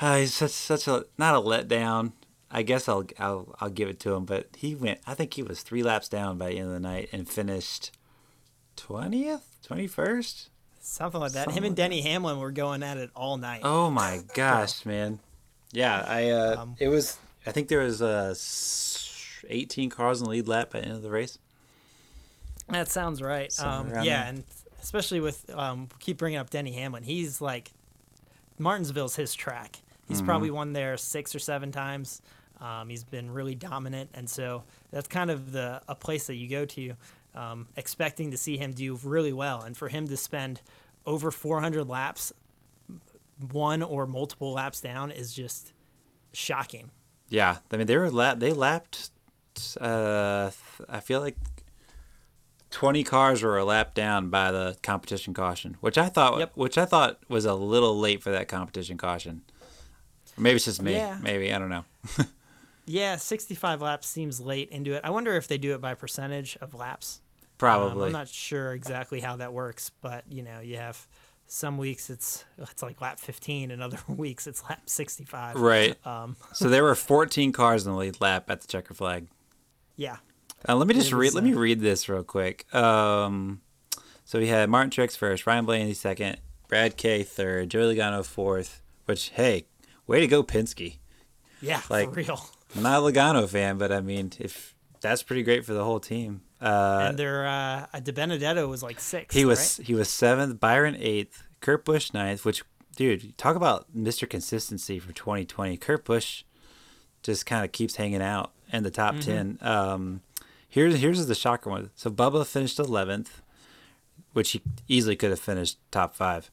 Uh, he's such such a not a letdown. I guess I'll I'll I'll give it to him, but he went. I think he was three laps down by the end of the night and finished twentieth, twenty first.
Something like that.
Something
Him and
like
Denny Hamlin were going at it all night.
Oh my gosh, man. Yeah, I uh,
Um,
it was. I think there was uh, s- eighteen cars in the lead lap by the end of the race.
That sounds right. Um, yeah,
there.
and especially with um, keep bringing up Denny Hamlin. He's like Martinsville's his track. He's
Mm-hmm.
probably won there six or seven times. Um, he's been really dominant, and so that's kind of the a place that you go to, um, expecting to see him do really well, and for him to spend over 400 laps, one or multiple laps down, is just shocking.
Yeah, I mean they were lap. They lapped. Uh, I feel like twenty cars were a lap down by the competition caution, which I thought,
Yep.
which I thought was a little late for that competition caution. Maybe it's just me.
Yeah.
Maybe I don't know. [LAUGHS]
Yeah, 65 laps seems late into it. I wonder if they do it by percentage of laps. Um,
Probably.
I'm not sure exactly how that works, but you know, you have some weeks it's it's like lap 15, and other [LAUGHS] weeks it's lap 65.
right.
Um,
so there were [LAUGHS] fourteen cars in the lead lap at the checker flag.
Yeah.
Uh, let me just read. Let me
uh,
read this real quick. Um, so we had Martin Truex first, Ryan Blaney second, Brad Kay third, Joey Logano fourth. Which hey, way to go, Penske.
Yeah,
Like-
for real.
I'm not a Logano fan, but I mean, if that's pretty great for the whole team. Uh,
and their uh, DiBenedetto was like six.
he was
right?
he was seventh, Byron eighth, Kurt Busch ninth. Which, dude, talk about Mr. Consistency for 2020. Kurt Busch just kind of keeps hanging out in the top
Mm-hmm.
ten. Um, here's here's the shocker one. So Bubba finished eleventh, which he easily could have finished top five,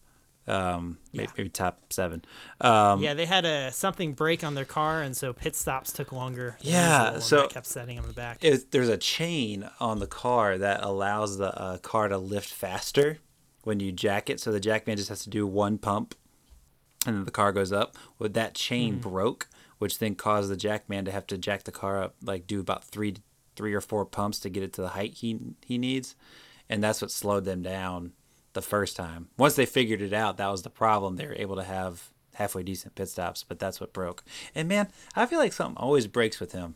um,
Yeah.
maybe top seven. Um,
yeah, they had a something break on their car, and so pit stops took longer.
Yeah, so-
kept setting them back.
it, there's a chain on the car that allows the uh, car to lift faster when you jack it. So the jackman just has to do one pump, and then the car goes up. Well, that chain broke, which then caused the jackman to have to jack the car up, like do about three, three or four pumps to get it to the height he he needs, and that's what slowed them down the first time. Once they figured it out, that was the problem. They were able to have halfway decent pit stops, but that's what broke. And man, I feel like something always breaks with him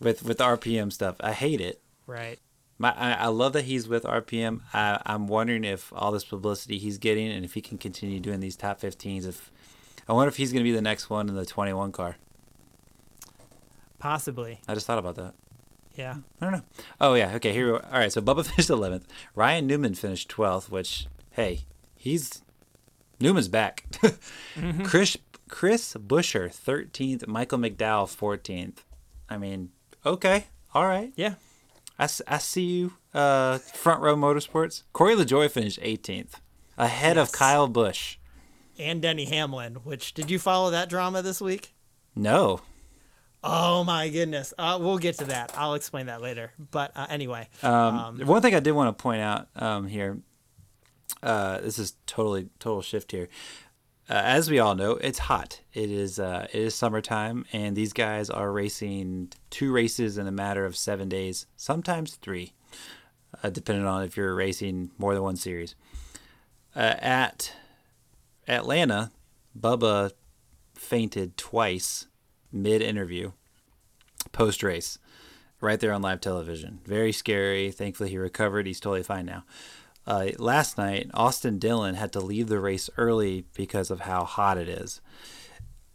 with with RPM stuff. I hate it.
right.
My, I, I love that he's with RPM. I, I'm wondering if all this publicity he's getting and if he can continue doing these top 15s. If I wonder if he's going to be the next one in the 21 car.
Possibly.
I just thought about that.
Yeah.
I don't know. Oh yeah. Okay. Here. we- All right. So Bubba [LAUGHS] finished 11th. Ryan Newman finished 12th. Which hey, he's Newman's back. [LAUGHS] Chris Chris Buescher 13th. Michael McDowell 14th. I mean, okay. All right.
Yeah.
I see you, uh, Front Row Motorsports. Corey LaJoie finished 18th, ahead of Kyle Busch.
And Denny Hamlin, which did you follow that drama this week?
No.
Oh my goodness. Uh, we'll get to that. I'll explain that later. But uh, anyway,
Um, one thing I did want to point out um, here, uh, this is totally total shift here. Uh, as we all know, it's hot. It is uh, it is summertime, and these guys are racing two races in a matter of seven days, sometimes three, uh, depending on if you're racing more than one series. Uh, at Atlanta, Bubba fainted twice mid interview, post race, right there on live television. Very scary. Thankfully, he recovered. He's totally fine now. Uh, last night, Austin Dillon had to leave the race early because of how hot it is.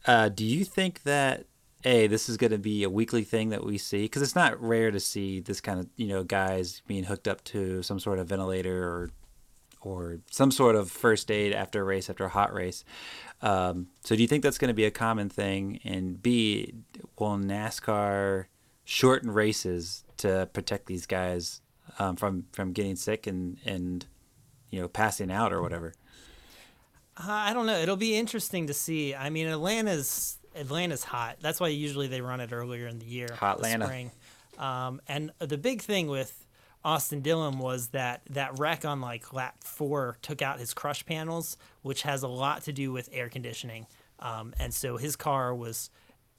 Uh, do you think that a this is going to be a weekly thing that we see? Because it's not rare to see this kind of you know guys being hooked up to some sort of ventilator or or some sort of first aid after a race after a hot race. Um, so do you think that's going to be a common thing? And B, will NASCAR shorten races to protect these guys um, from from getting sick and and you know passing out or whatever?
Uh, I don't know. It'll be interesting to see. I mean, Atlanta's Atlanta's hot. That's why usually they run it earlier in the year,
Hot Atlanta.
spring. Um, and the big thing with Austin Dillon was that that wreck on like lap four took out his crush panels, which has a lot to do with air conditioning. Um, and so his car was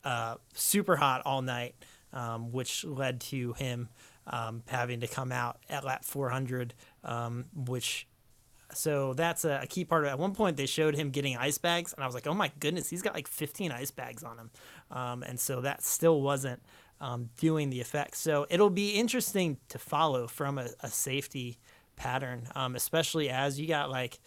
uh, super hot all night, um, which led to him um, having to come out at lap 400, um, which so that's a, a key part of it. At one point, they showed him getting ice bags, and I was like, oh my goodness, he's got like 15 ice bags on him. Um, and so that still wasn't um, doing the effects. So it'll be interesting to follow from a, a safety pattern, um, especially as you got like,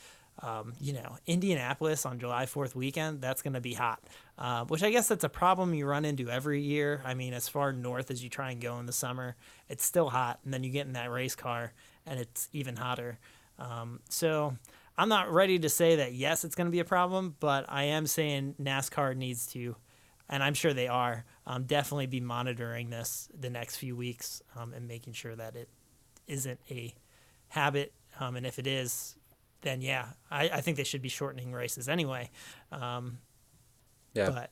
um, you know, Indianapolis on July 4th weekend. That's going to be hot, uh, which I guess that's a problem you run into every year. I mean, as far north as you try and go in the summer, it's still hot. And then you get in that race car, and it's even hotter. Um, so I'm not ready to say that yes, it's going to be a problem, but I am saying NASCAR needs to, and I'm sure they are, um, definitely be monitoring this the next few weeks um, and making sure that it isn't a habit. Um, and if it is, then yeah, I, I think they should be shortening races anyway. Um,
Yeah,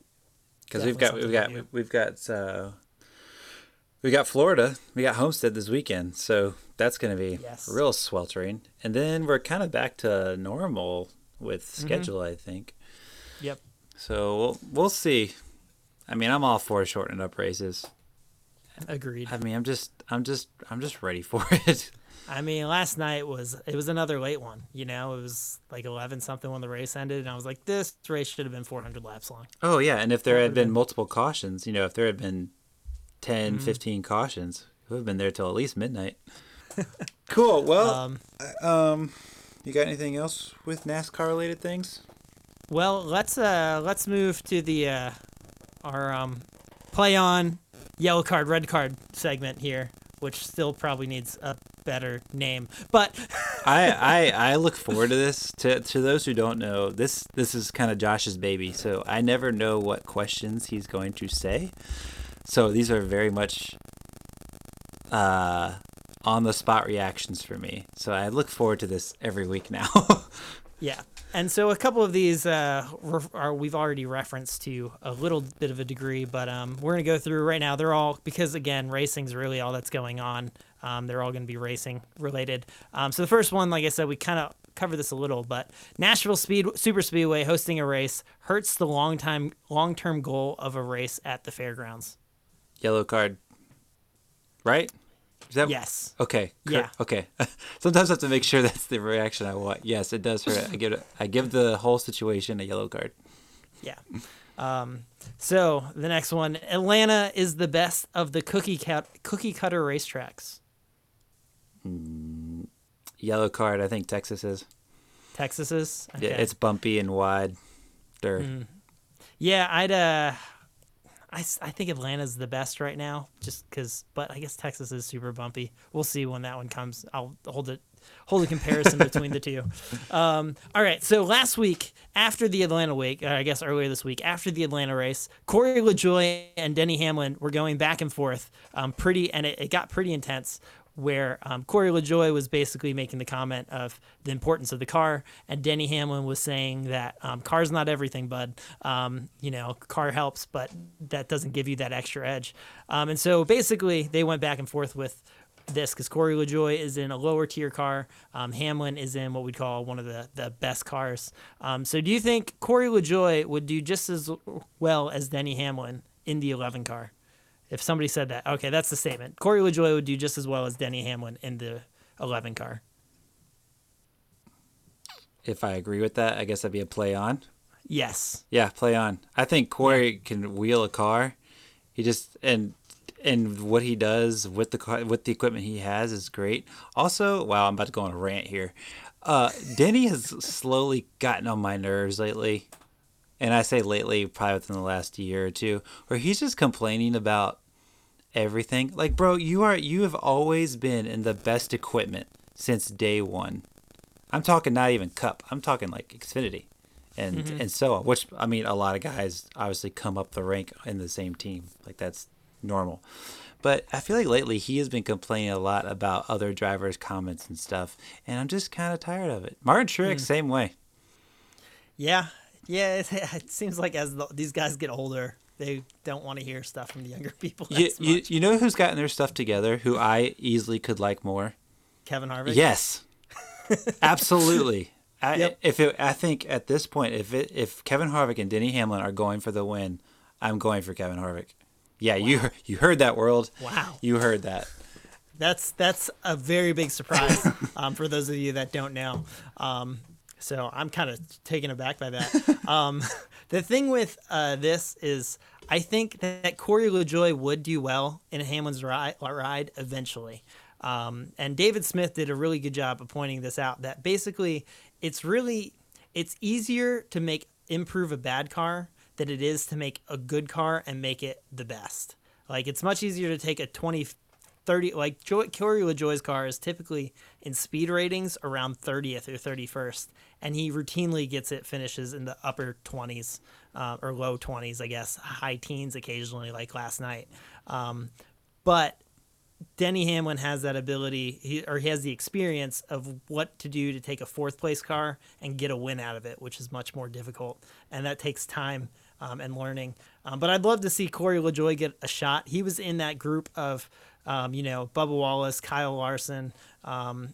because we've got we've got we've got uh, we got Florida, we got Homestead this weekend, so that's going to be
Yes.
real sweltering, and then we're kind of back to normal with
Mm-hmm.
schedule, I think.
yep.
So we'll we'll see. I mean, I'm all for shortening up races.
Agreed.
I mean, I'm just I'm just I'm just ready for [LAUGHS] it.
I mean, last night was it was another late one. You know, it was like eleven something when the race ended, and I was like, this race should have been 400 laps long.
Oh yeah, and if there had been
been-
multiple cautions, you know, if there had been 10,
Mm-hmm.
15 cautions, we would have been there till at least midnight. [LAUGHS] cool. Well,
Um,
um, you got anything else with NASCAR related things?
well, let's uh let's move to the uh our um play on yellow card red card segment here, which still probably needs a better name, but [LAUGHS]
I, I I look forward to this. To to those who don't know, this this is kind of Josh's baby, so I never know what questions he's going to say. So these are very much uh on the spot reactions for me. So I look forward to this every week now. [LAUGHS]
Yeah. And so a couple of these uh, are we've already referenced to a little bit of a degree, but um, we're going to go through right now. They're all because again, racing's really all that's going on. Um, they're all going to be racing related. Um, so the first one, like I said, we kind of covered this a little, but Nashville Speed Super Speedway hosting a race hurts the long time long term goal of a race at the fairgrounds.
Yellow card. Right? That
Yes.
Okay.
Yeah.
Okay. [LAUGHS] Sometimes I have to make sure [LAUGHS] that's the reaction I want. Yes, it does hurt. I give it, I give the whole situation a yellow card.
Yeah. Um, so the next one, Atlanta is the best of the cookie cut cookie cutter racetracks.
Yellow card. I think Texas is.
Texas is.
Yeah, it's bumpy and wide. Dirt.
Yeah, I'd uh, I, I think Atlanta's the best right now, just because. But I guess Texas is super bumpy. We'll see when that one comes. I'll hold it, hold a comparison between the two. [LAUGHS] Um, all right. So last week, after the Atlanta week, I guess earlier this week, after the Atlanta race, Corey LaJoie and Denny Hamlin were going back and forth, um, pretty, and it, it got pretty intense. Where um, Corey LaJoie was basically making the comment of the importance of the car, and Denny Hamlin was saying that um, car's not everything, bud. Um, you know, car helps, but that doesn't give you that extra edge. Um, and so basically, they went back and forth with this because Corey LaJoie is in a lower tier car. Um, Hamlin is in what we'd call one of the, the best cars. Um, so do you think Corey LaJoie would do just as well as Denny Hamlin in the 11 car? If somebody said that, okay, that's the statement. Corey LaJoie would do just as well as Denny Hamlin in the 11 car.
If I agree with that, I guess that'd be a play on.
Yes.
Yeah, play on. I think Corey can wheel a car. He just and and what he does with the car, with the equipment he has is great. Also, wow, I'm about to go on a rant here. Uh, Denny has slowly gotten on my nerves lately, and I say lately, probably within the last year or two, where he's just complaining about everything. Like, bro, you are you have always been in the best equipment since day one. I'm talking not even Cup. I'm talking like Xfinity, and
Mm-hmm.
and so on. Which I mean, a lot of guys obviously come up the rank in the same team. Like that's normal. But I feel like lately he has been complaining a lot about other drivers' comments and stuff, and I'm just kind of tired of it. Martin Truex,
Mm.
same way.
Yeah, yeah. It, [LAUGHS] it seems like as the, these guys get older, they don't want to hear stuff from the younger [LAUGHS] people.
You,
as
you,
much.
you know who's gotten their stuff together? Who I easily could like more?
Kevin Harvick.
Yes, [LAUGHS] absolutely. I,
Yep.
If it, I think at this point, if it, if Kevin Harvick and Denny Hamlin are going for the win, I'm going for Kevin Harvick. Yeah, you you you heard that world.
Wow.
You heard that.
That's that's a very big surprise um, for those of you that don't know. Um, so I'm kind of taken aback by that. [LAUGHS] Um, [LAUGHS] the thing with uh, this is, I think that Corey LaJoie would do well in Hamlin's ride, ride eventually. Um, and David Smith did a really good job of pointing this out. That basically, it's really it's easier to make improve a bad car than it is to make a good car and make it the best. Like it's much easier to take a 20 30 like Joy, Corey LaJoie's car is typically in speed ratings around 30th or 31st and he routinely gets it finishes in the upper 20s uh, or low 20s I guess high teens occasionally like last night um, but Denny Hamlin has that ability, he, or he has the experience of what to do to take a fourth place car and get a win out of it, which is much more difficult, and that takes time um, and learning. Um, but I'd love to see Corey LaJoie get a shot. He was in that group of, um, you know, Bubba Wallace, Kyle Larson, um,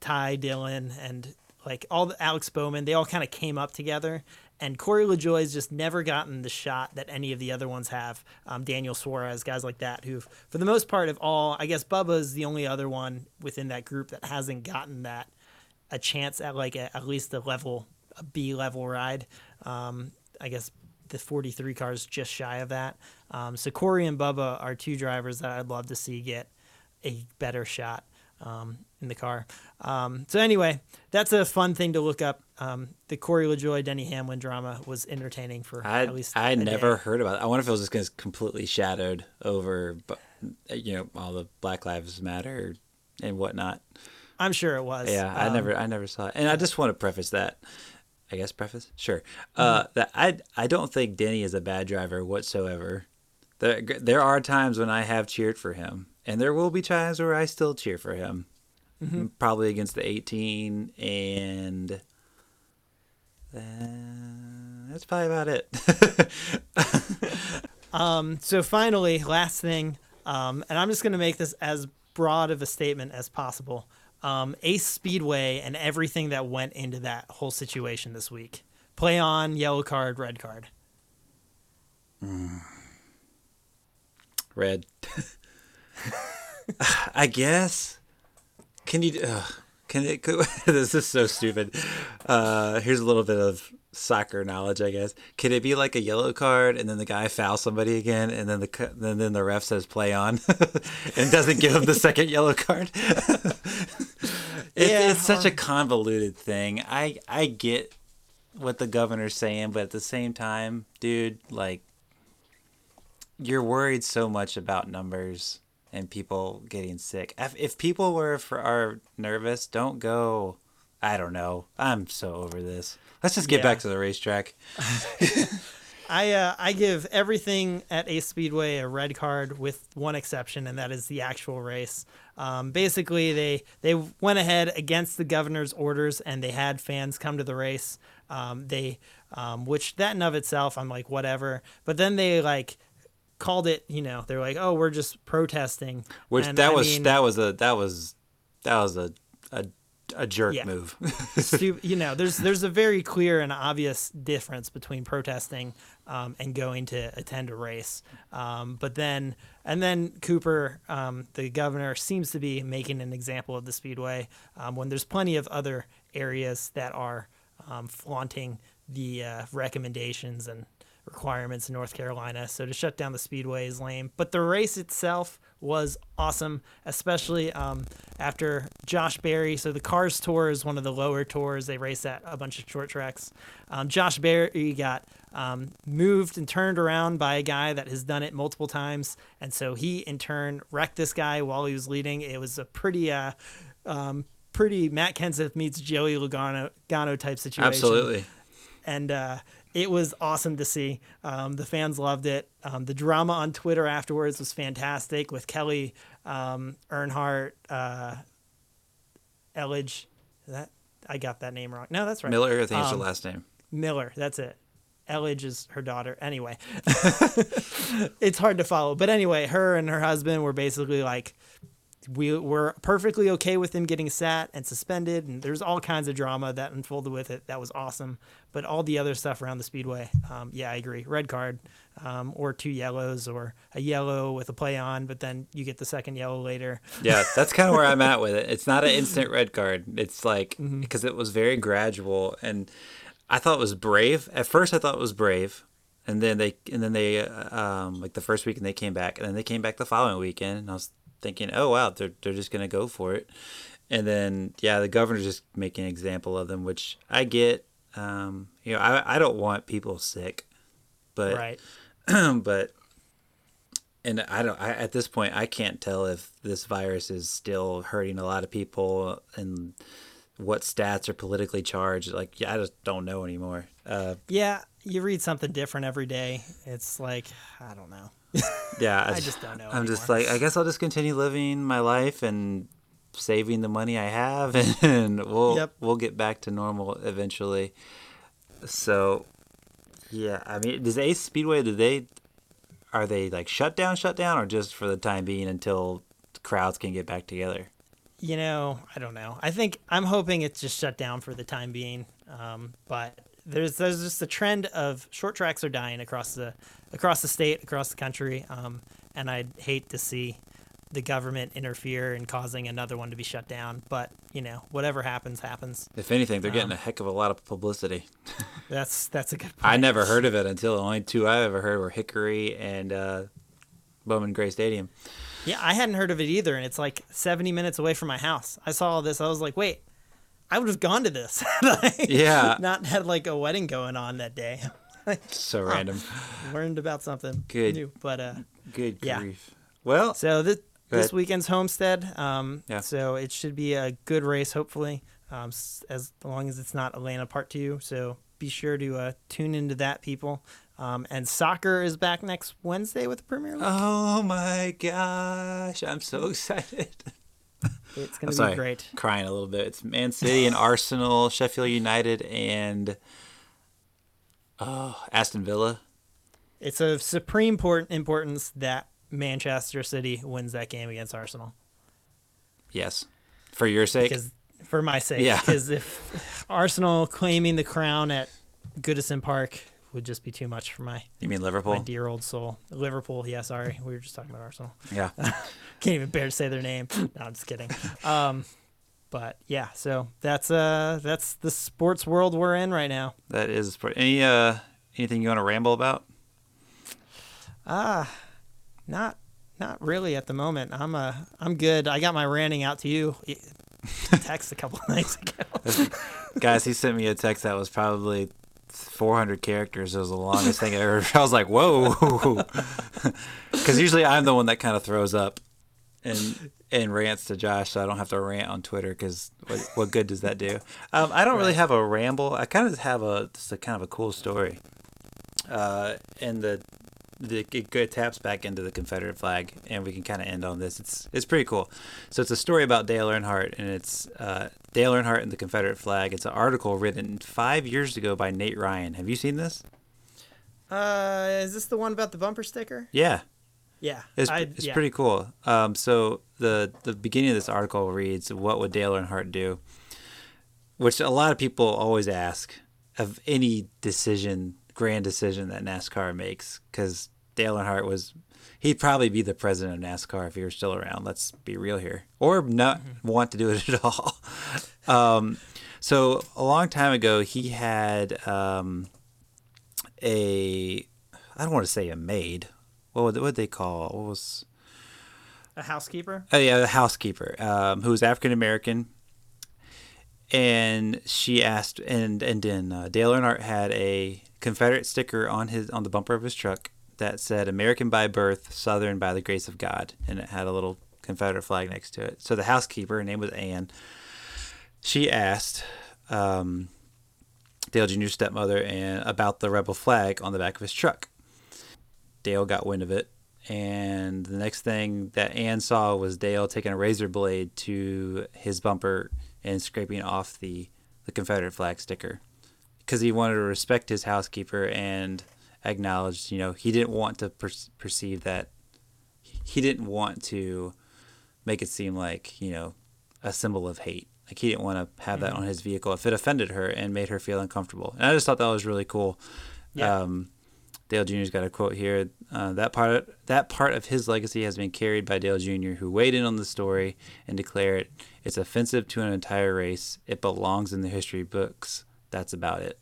Ty Dillon, and like all the Alex Bowman. They all kind of came up together. And Corey LaJoie's just never gotten the shot that any of the other ones have. Um, Daniel Suarez, guys like that, who, for the most part, of all, I guess Bubba's the only other one within that group that hasn't gotten that a chance at like a, at least a level, a B level ride. Um, I guess the 43 cars just shy of that. Um, so Corey and Bubba are two drivers that I'd love to see get a better shot um, in the car. Um, so anyway, that's a fun thing to look up. Um, the Corey LaJoie Denny Hamlin drama was entertaining for
I
at least.
I never
day.
heard about it. I wonder if it was just gonna completely shadowed over, but you know, all the Black Lives Matter and whatnot.
I'm sure it was.
Yeah, I
Um,
never, I never saw it, and I just want to preface that. I guess preface, sure. Uh, that I, I don't think Denny is a bad driver whatsoever. There, there are times when I have cheered for him, and there will be times where I still cheer for him. Probably against the 18, and uh, that's probably about it. [LAUGHS]
So finally, last thing, um, and I'm just going to make this as broad of a statement as possible. Um, Ace Speedway and everything that went into that whole situation this week. Play on, yellow card, red card.
Red. [LAUGHS] [SIGHS] I guess. Can you? Uh, can it? Could, [LAUGHS] this is so stupid. Uh, here's a little bit of soccer knowledge, I guess. Can it be like a yellow card and then the guy fouls somebody again, and then the then then the ref says play on, [LAUGHS] and doesn't give him the second [LAUGHS] yellow card? It,
Yeah,
it's such a convoluted thing. I I get what the governor's saying, but at the same time, dude, like you're worried so much about numbers and people getting sick. If, if people were for, are nervous, don't go. I don't know. I'm so over this. Let's just get
Yeah.
back to the racetrack. [LAUGHS]
I uh, I give everything at Ace Speedway a red card with one exception, and that is the actual race. Um, basically, they they went ahead against the governor's orders, and they had fans come to the race. Um, they um, which that in of itself, I'm like whatever. But then they like called it, you know, they're like, oh, we're just protesting.
Which
And,
that
I
was
mean,
that was a that was that was a a, a jerk
Yeah.
move. [LAUGHS]
you know, there's there's a very clear and obvious difference between protesting um, and going to attend a race. Um, but then, and then Cooper, um, the governor, seems to be making an example of the speedway um, when there's plenty of other areas that are um, flaunting the uh, recommendations and requirements in North Carolina. So to shut down the speedway is lame. But the race itself was awesome, especially um, after Josh Berry. So the Cars Tour is one of the lower tours. They race at a bunch of short tracks. Um, Josh Berry got um, moved and turned around by a guy that has done it multiple times, and so he in turn wrecked this guy while he was leading. It was a pretty uh, um, pretty Matt Kenseth meets Joey Logano Logano type situation.
Absolutely.
and uh, it was awesome to see. Um, the fans loved it. Um, the drama on Twitter afterwards was fantastic with Kelley um, Earnhardt, uh, Elledge. That I got that name wrong. No, that's right.
Miller, I think is the
Um,
last name.
Miller. That's it. Elledge is her daughter. Anyway, [LAUGHS] it's hard to follow. But anyway, her and her husband were basically like, we were perfectly okay with him getting sat and suspended. And there's all kinds of drama that unfolded with it. That was awesome. But all the other stuff around the speedway, um, yeah, I agree. Red card um, or two yellows or a yellow with a play on, but then you get the second yellow later.
Yeah, that's kind of where I'm at with it. It's not an [LAUGHS] instant red card. It's like
Mm-hmm.
because it was very gradual, and I thought it was brave. At first, I thought it was brave, and then they and then they uh, um like the first weekend they came back, and then they came back the following weekend, and I was thinking, oh wow, they're they're just gonna go for it, and then yeah, the governor's just making an example of them, which I get. Um, you know, I I don't want people sick, but
right. [CLEARS THROAT]
but and I don't. I, at this point, I can't tell if this virus is still hurting a lot of people and what stats are politically charged. Like, yeah, I just don't know anymore. Uh,
Yeah, you read something different every day. It's like, I don't know. [LAUGHS]
yeah,
I just don't know
I'm just like, I guess I'll just continue living my life and saving the money I have, [LAUGHS] and we'll
Yep.
we'll get back to normal eventually. So, yeah, I mean, does Ace Speedway? Do they are they like shut down, shut down, or just for the time being until crowds can get back together?
You know, I don't know. I think I'm hoping it's just shut down for the time being. Um, but there's there's just a trend of short tracks are dying across the across the state, across the country. Um, and I'd hate to see the government interfere in causing another one to be shut down. But you know, whatever happens, happens.
If anything, they're
Um,
getting a heck of a lot of publicity. [LAUGHS]
That's that's a good. Point.
I never heard of it until the only two I ever heard were Hickory and uh, Bowman Gray Stadium.
Yeah, I hadn't heard of it either, and it's like 70 minutes away from my house. I saw all this. I was like, wait, I would have gone to this. [LAUGHS] Like,
Yeah. [LAUGHS]
Not had like a wedding going on that day. [LAUGHS]
So random.
Learned about something
Good.
new. But uh,
Good
Yeah.
grief. Well,
so this this weekend's Homestead. Um,
Yeah.
So it should be a good race, hopefully, um, as long as it's not Atlanta Part Two. So be sure to uh, tune into that, people. Um, and soccer is back next Wednesday with the Premier League.
oh my gosh, I'm so excited.
It's gonna be great.
crying a little bit. It's Man City and [SIGHS] Arsenal, Sheffield United, and oh, Aston Villa.
It's of supreme port- importance that Manchester City wins that game against Arsenal.
Yes, for your sake.
Because for my sake,
Yeah. [LAUGHS]
because if Arsenal claiming the crown at Goodison Park would just be too much for my
You mean Liverpool?
my dear old soul. Liverpool, yeah, sorry, we were just talking about Arsenal.
Yeah. [LAUGHS]
Can't even bear to say their name. [LAUGHS] No, I'm just kidding. Um, but yeah, so that's uh that's the sports world we're in right now.
That is any uh anything you want to ramble about?
Ah, not not really at the moment. I'm uh I'm good. I got my ranting out to you. [LAUGHS] Text a couple nights ago.
Guys, he sent me a text that was probably 400 characters. is the longest thing I ever. [LAUGHS] I was like, whoa, [LAUGHS] because usually I'm the one that kind of throws up and and rants to Josh, so I don't have to rant on Twitter. Because what, what good does that do? Um, I don't really have a ramble. I kind of have a just a kind of a cool story. Uh, and the the it go- taps back into the Confederate flag, and we can kind of end on this. It's it's pretty cool. So it's a story about Dale Earnhardt, and it's uh, Dale Earnhardt and the Confederate flag. It's an article written five years ago by Nate Ryan. Have you seen this?
Uh, is this the one about the bumper sticker?
Yeah,
Yeah,
it's
I-
it's
yeah.
pretty cool. Um, so the the beginning of this article reads, "What would Dale Earnhardt do?" Which a lot of people always ask of any decision, grand decision that NASCAR makes, because Dale Earnhardt was. He'd probably be the president of NASCAR if he were still around. Let's be real here, or not
Mm-hmm.
want to do it [LAUGHS] at all. Um, so a long time ago, he had um, a. I don't want to say a maid. What would what would they call? What was?
A housekeeper.
Oh yeah, a housekeeper um, who was African American, and she asked, and and then uh, Dale Earnhardt had a Confederate sticker on his on the bumper of his truck that said "American by birth, Southern by the grace of God," and it had a little Confederate flag next to it. So the housekeeper, her name was Anne, she asked um, Dale Jr.'s stepmother and about the rebel flag on the back of his truck. Dale got wind of it, and the next thing that Anne saw was Dale taking a razor blade to his bumper and scraping off the, the Confederate flag sticker because he wanted to respect his housekeeper and acknowledged, you know, he didn't want to per- perceive that he didn't want to make it seem like, you know, a symbol of hate. Like he didn't want to have that on his vehicle if it offended her and made her feel uncomfortable. And I just thought that was really cool.
Yeah.
Um, Dale Jr.'s got a quote here. Uh, that part that part of his legacy has been carried by Dale Jr., who weighed in on the story and declared it's offensive to an entire race. It belongs in the history books. That's about it.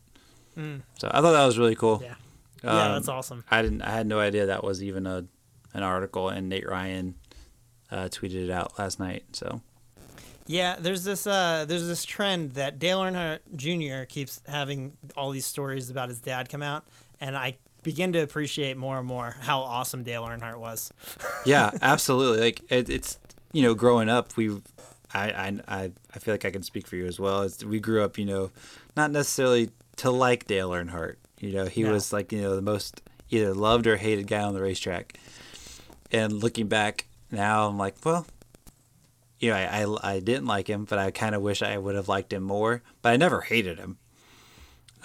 So I thought that was really cool.
Yeah. Yeah,
Um,
that's awesome.
I didn't. I had no idea that was even a an article, and Nate Ryan uh, tweeted it out last night. So
Yeah, there's this uh, there's this trend that Dale Earnhardt Jr. keeps having all these stories about his dad come out, and I begin to appreciate more and more how awesome Dale Earnhardt was.
yeah, [LAUGHS] absolutely. Like it, it's you know, growing up, we, I, I, I, I feel like I can speak for you as well. As we grew up, you know, not necessarily to like Dale Earnhardt. You know, he
No.
was like you know the most either loved or hated guy on the racetrack. And looking back now, I'm like, well, you know, I, I, I didn't like him, but I kind of wish I would have liked him more. But I never hated him.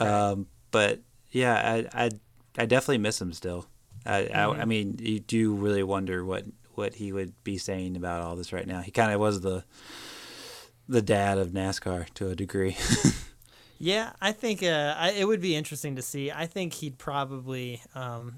Um, but yeah, I, I, I definitely miss him still. I, I, I mean, you do really wonder what what he would be saying about all this right now. He kind of was the the dad of NASCAR to a degree. [LAUGHS]
Yeah, I think uh, I, it would be interesting to see. I think he'd probably um,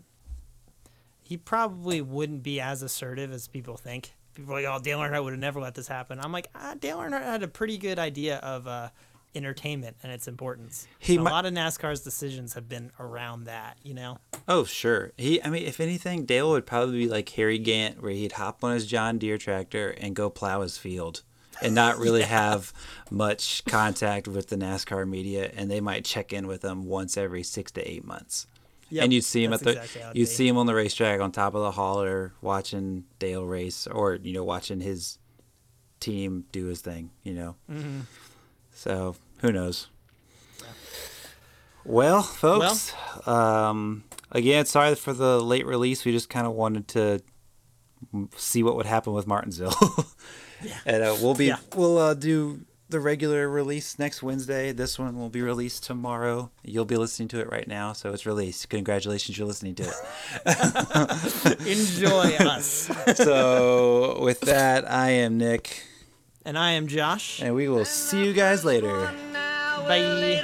he probably wouldn't be as assertive as people think. People are like, "Oh, Dale Earnhardt would have never let this happen." I'm like, ah, Dale Earnhardt had a pretty good idea of uh, entertainment and its importance.
He mi-
a lot of NASCAR's decisions have been around that. You know.
oh, sure. He, I mean, if anything, Dale would probably be like Harry Gant, where he'd hop on his John Deere tractor and go plow his field. And not really have much contact with the NASCAR media, and they might check in with them once every six to eight months.
Yep,
and you'd see him at the
exactly
you'd see him on the racetrack on top of the hauler watching Dale race or you know watching his team do his thing you know?
Mm-hmm.
so who knows? Well folks um again sorry for the late release. We just kind of wanted to see what would happen with Martinsville [LAUGHS] and uh, we'll be
Yeah.
we'll uh, do the regular release next Wednesday. This one will be released tomorrow. You'll be listening to it right now, so it's released. Congratulations, you're listening to it. [LAUGHS]
Enjoy [LAUGHS] us.
so with that, I am Nick,
And I am Josh.
and we will see you guys later.
Now
Bye.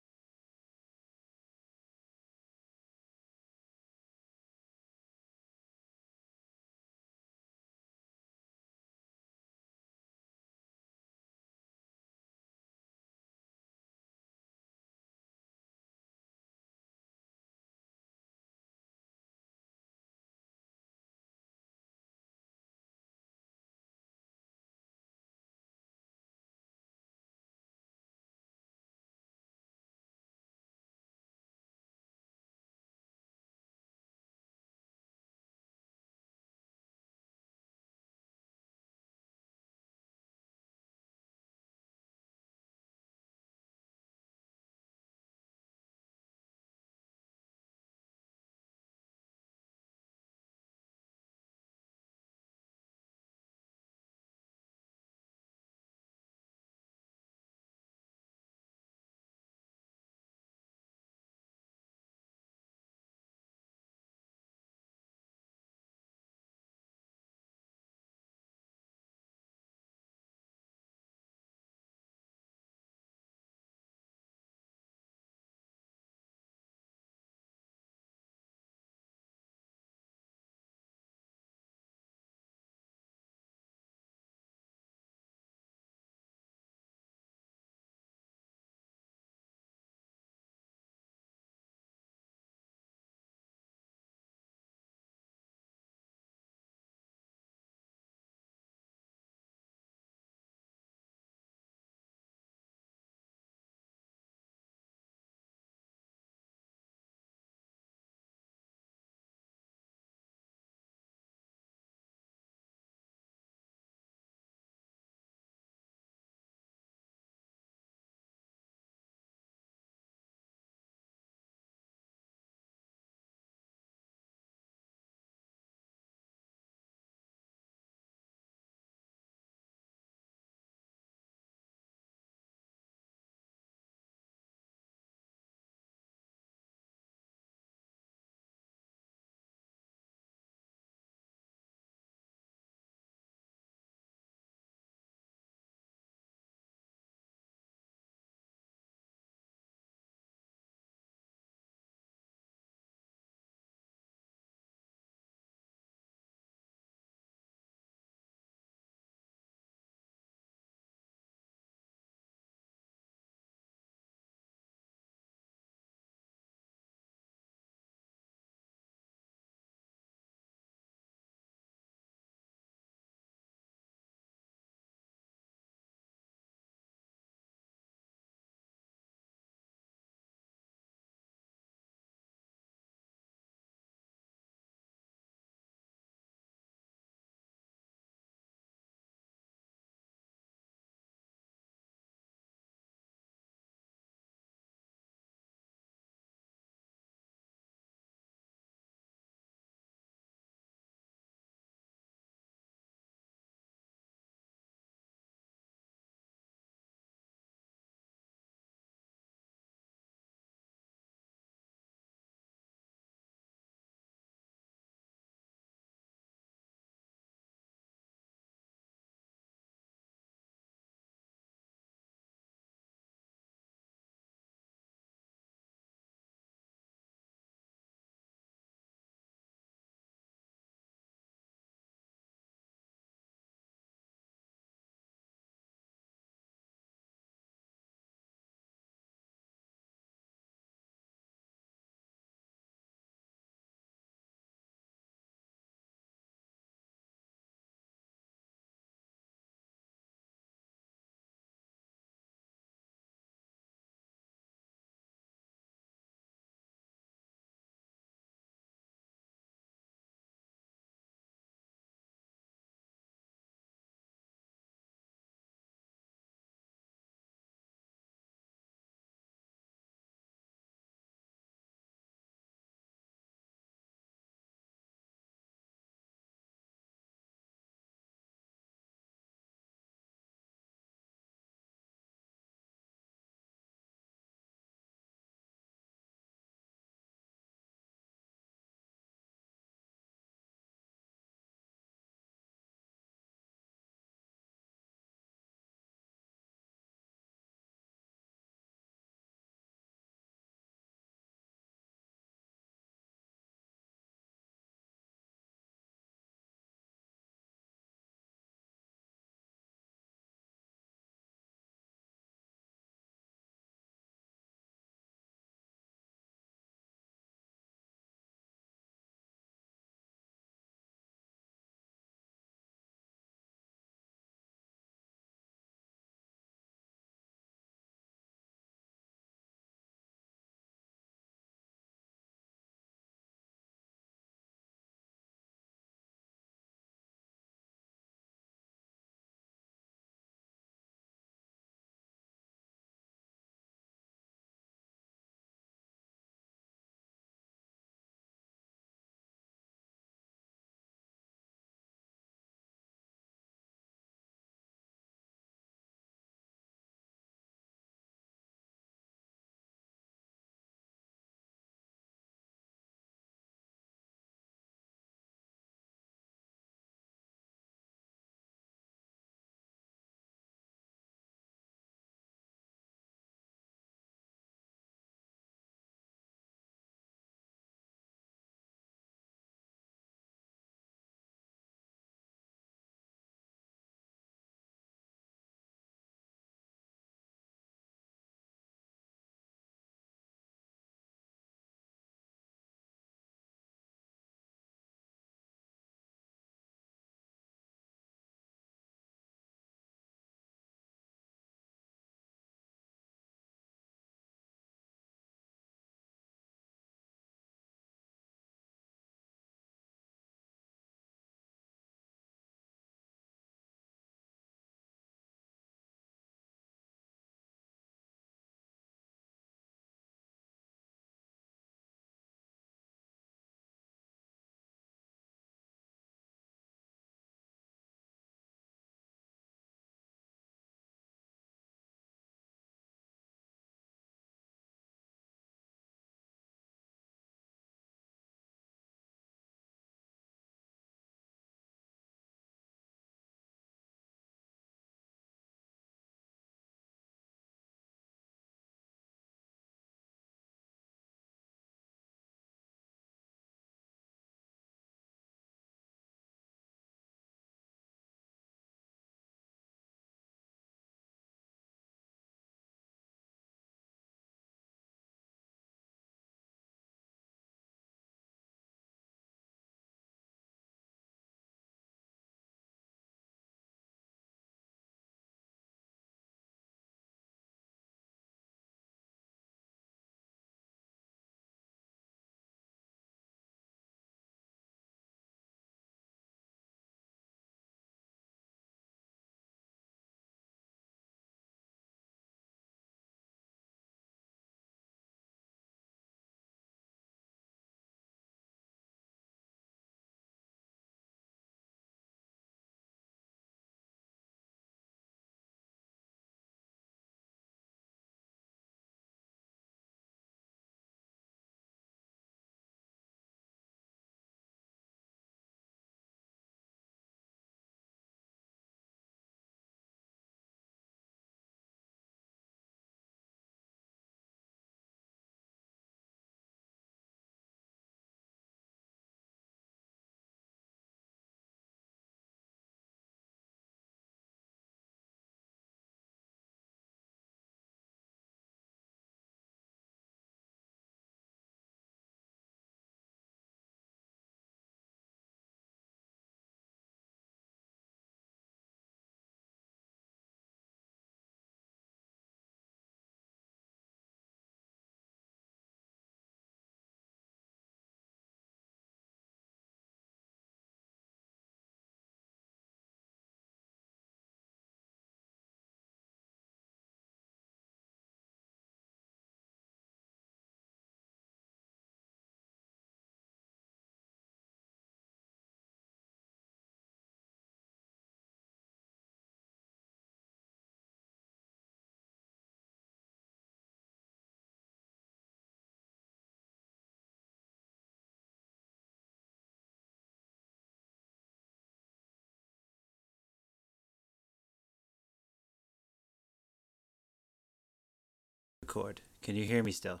Discord. Can you hear me still?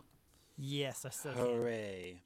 Yes, I still can.
Hooray!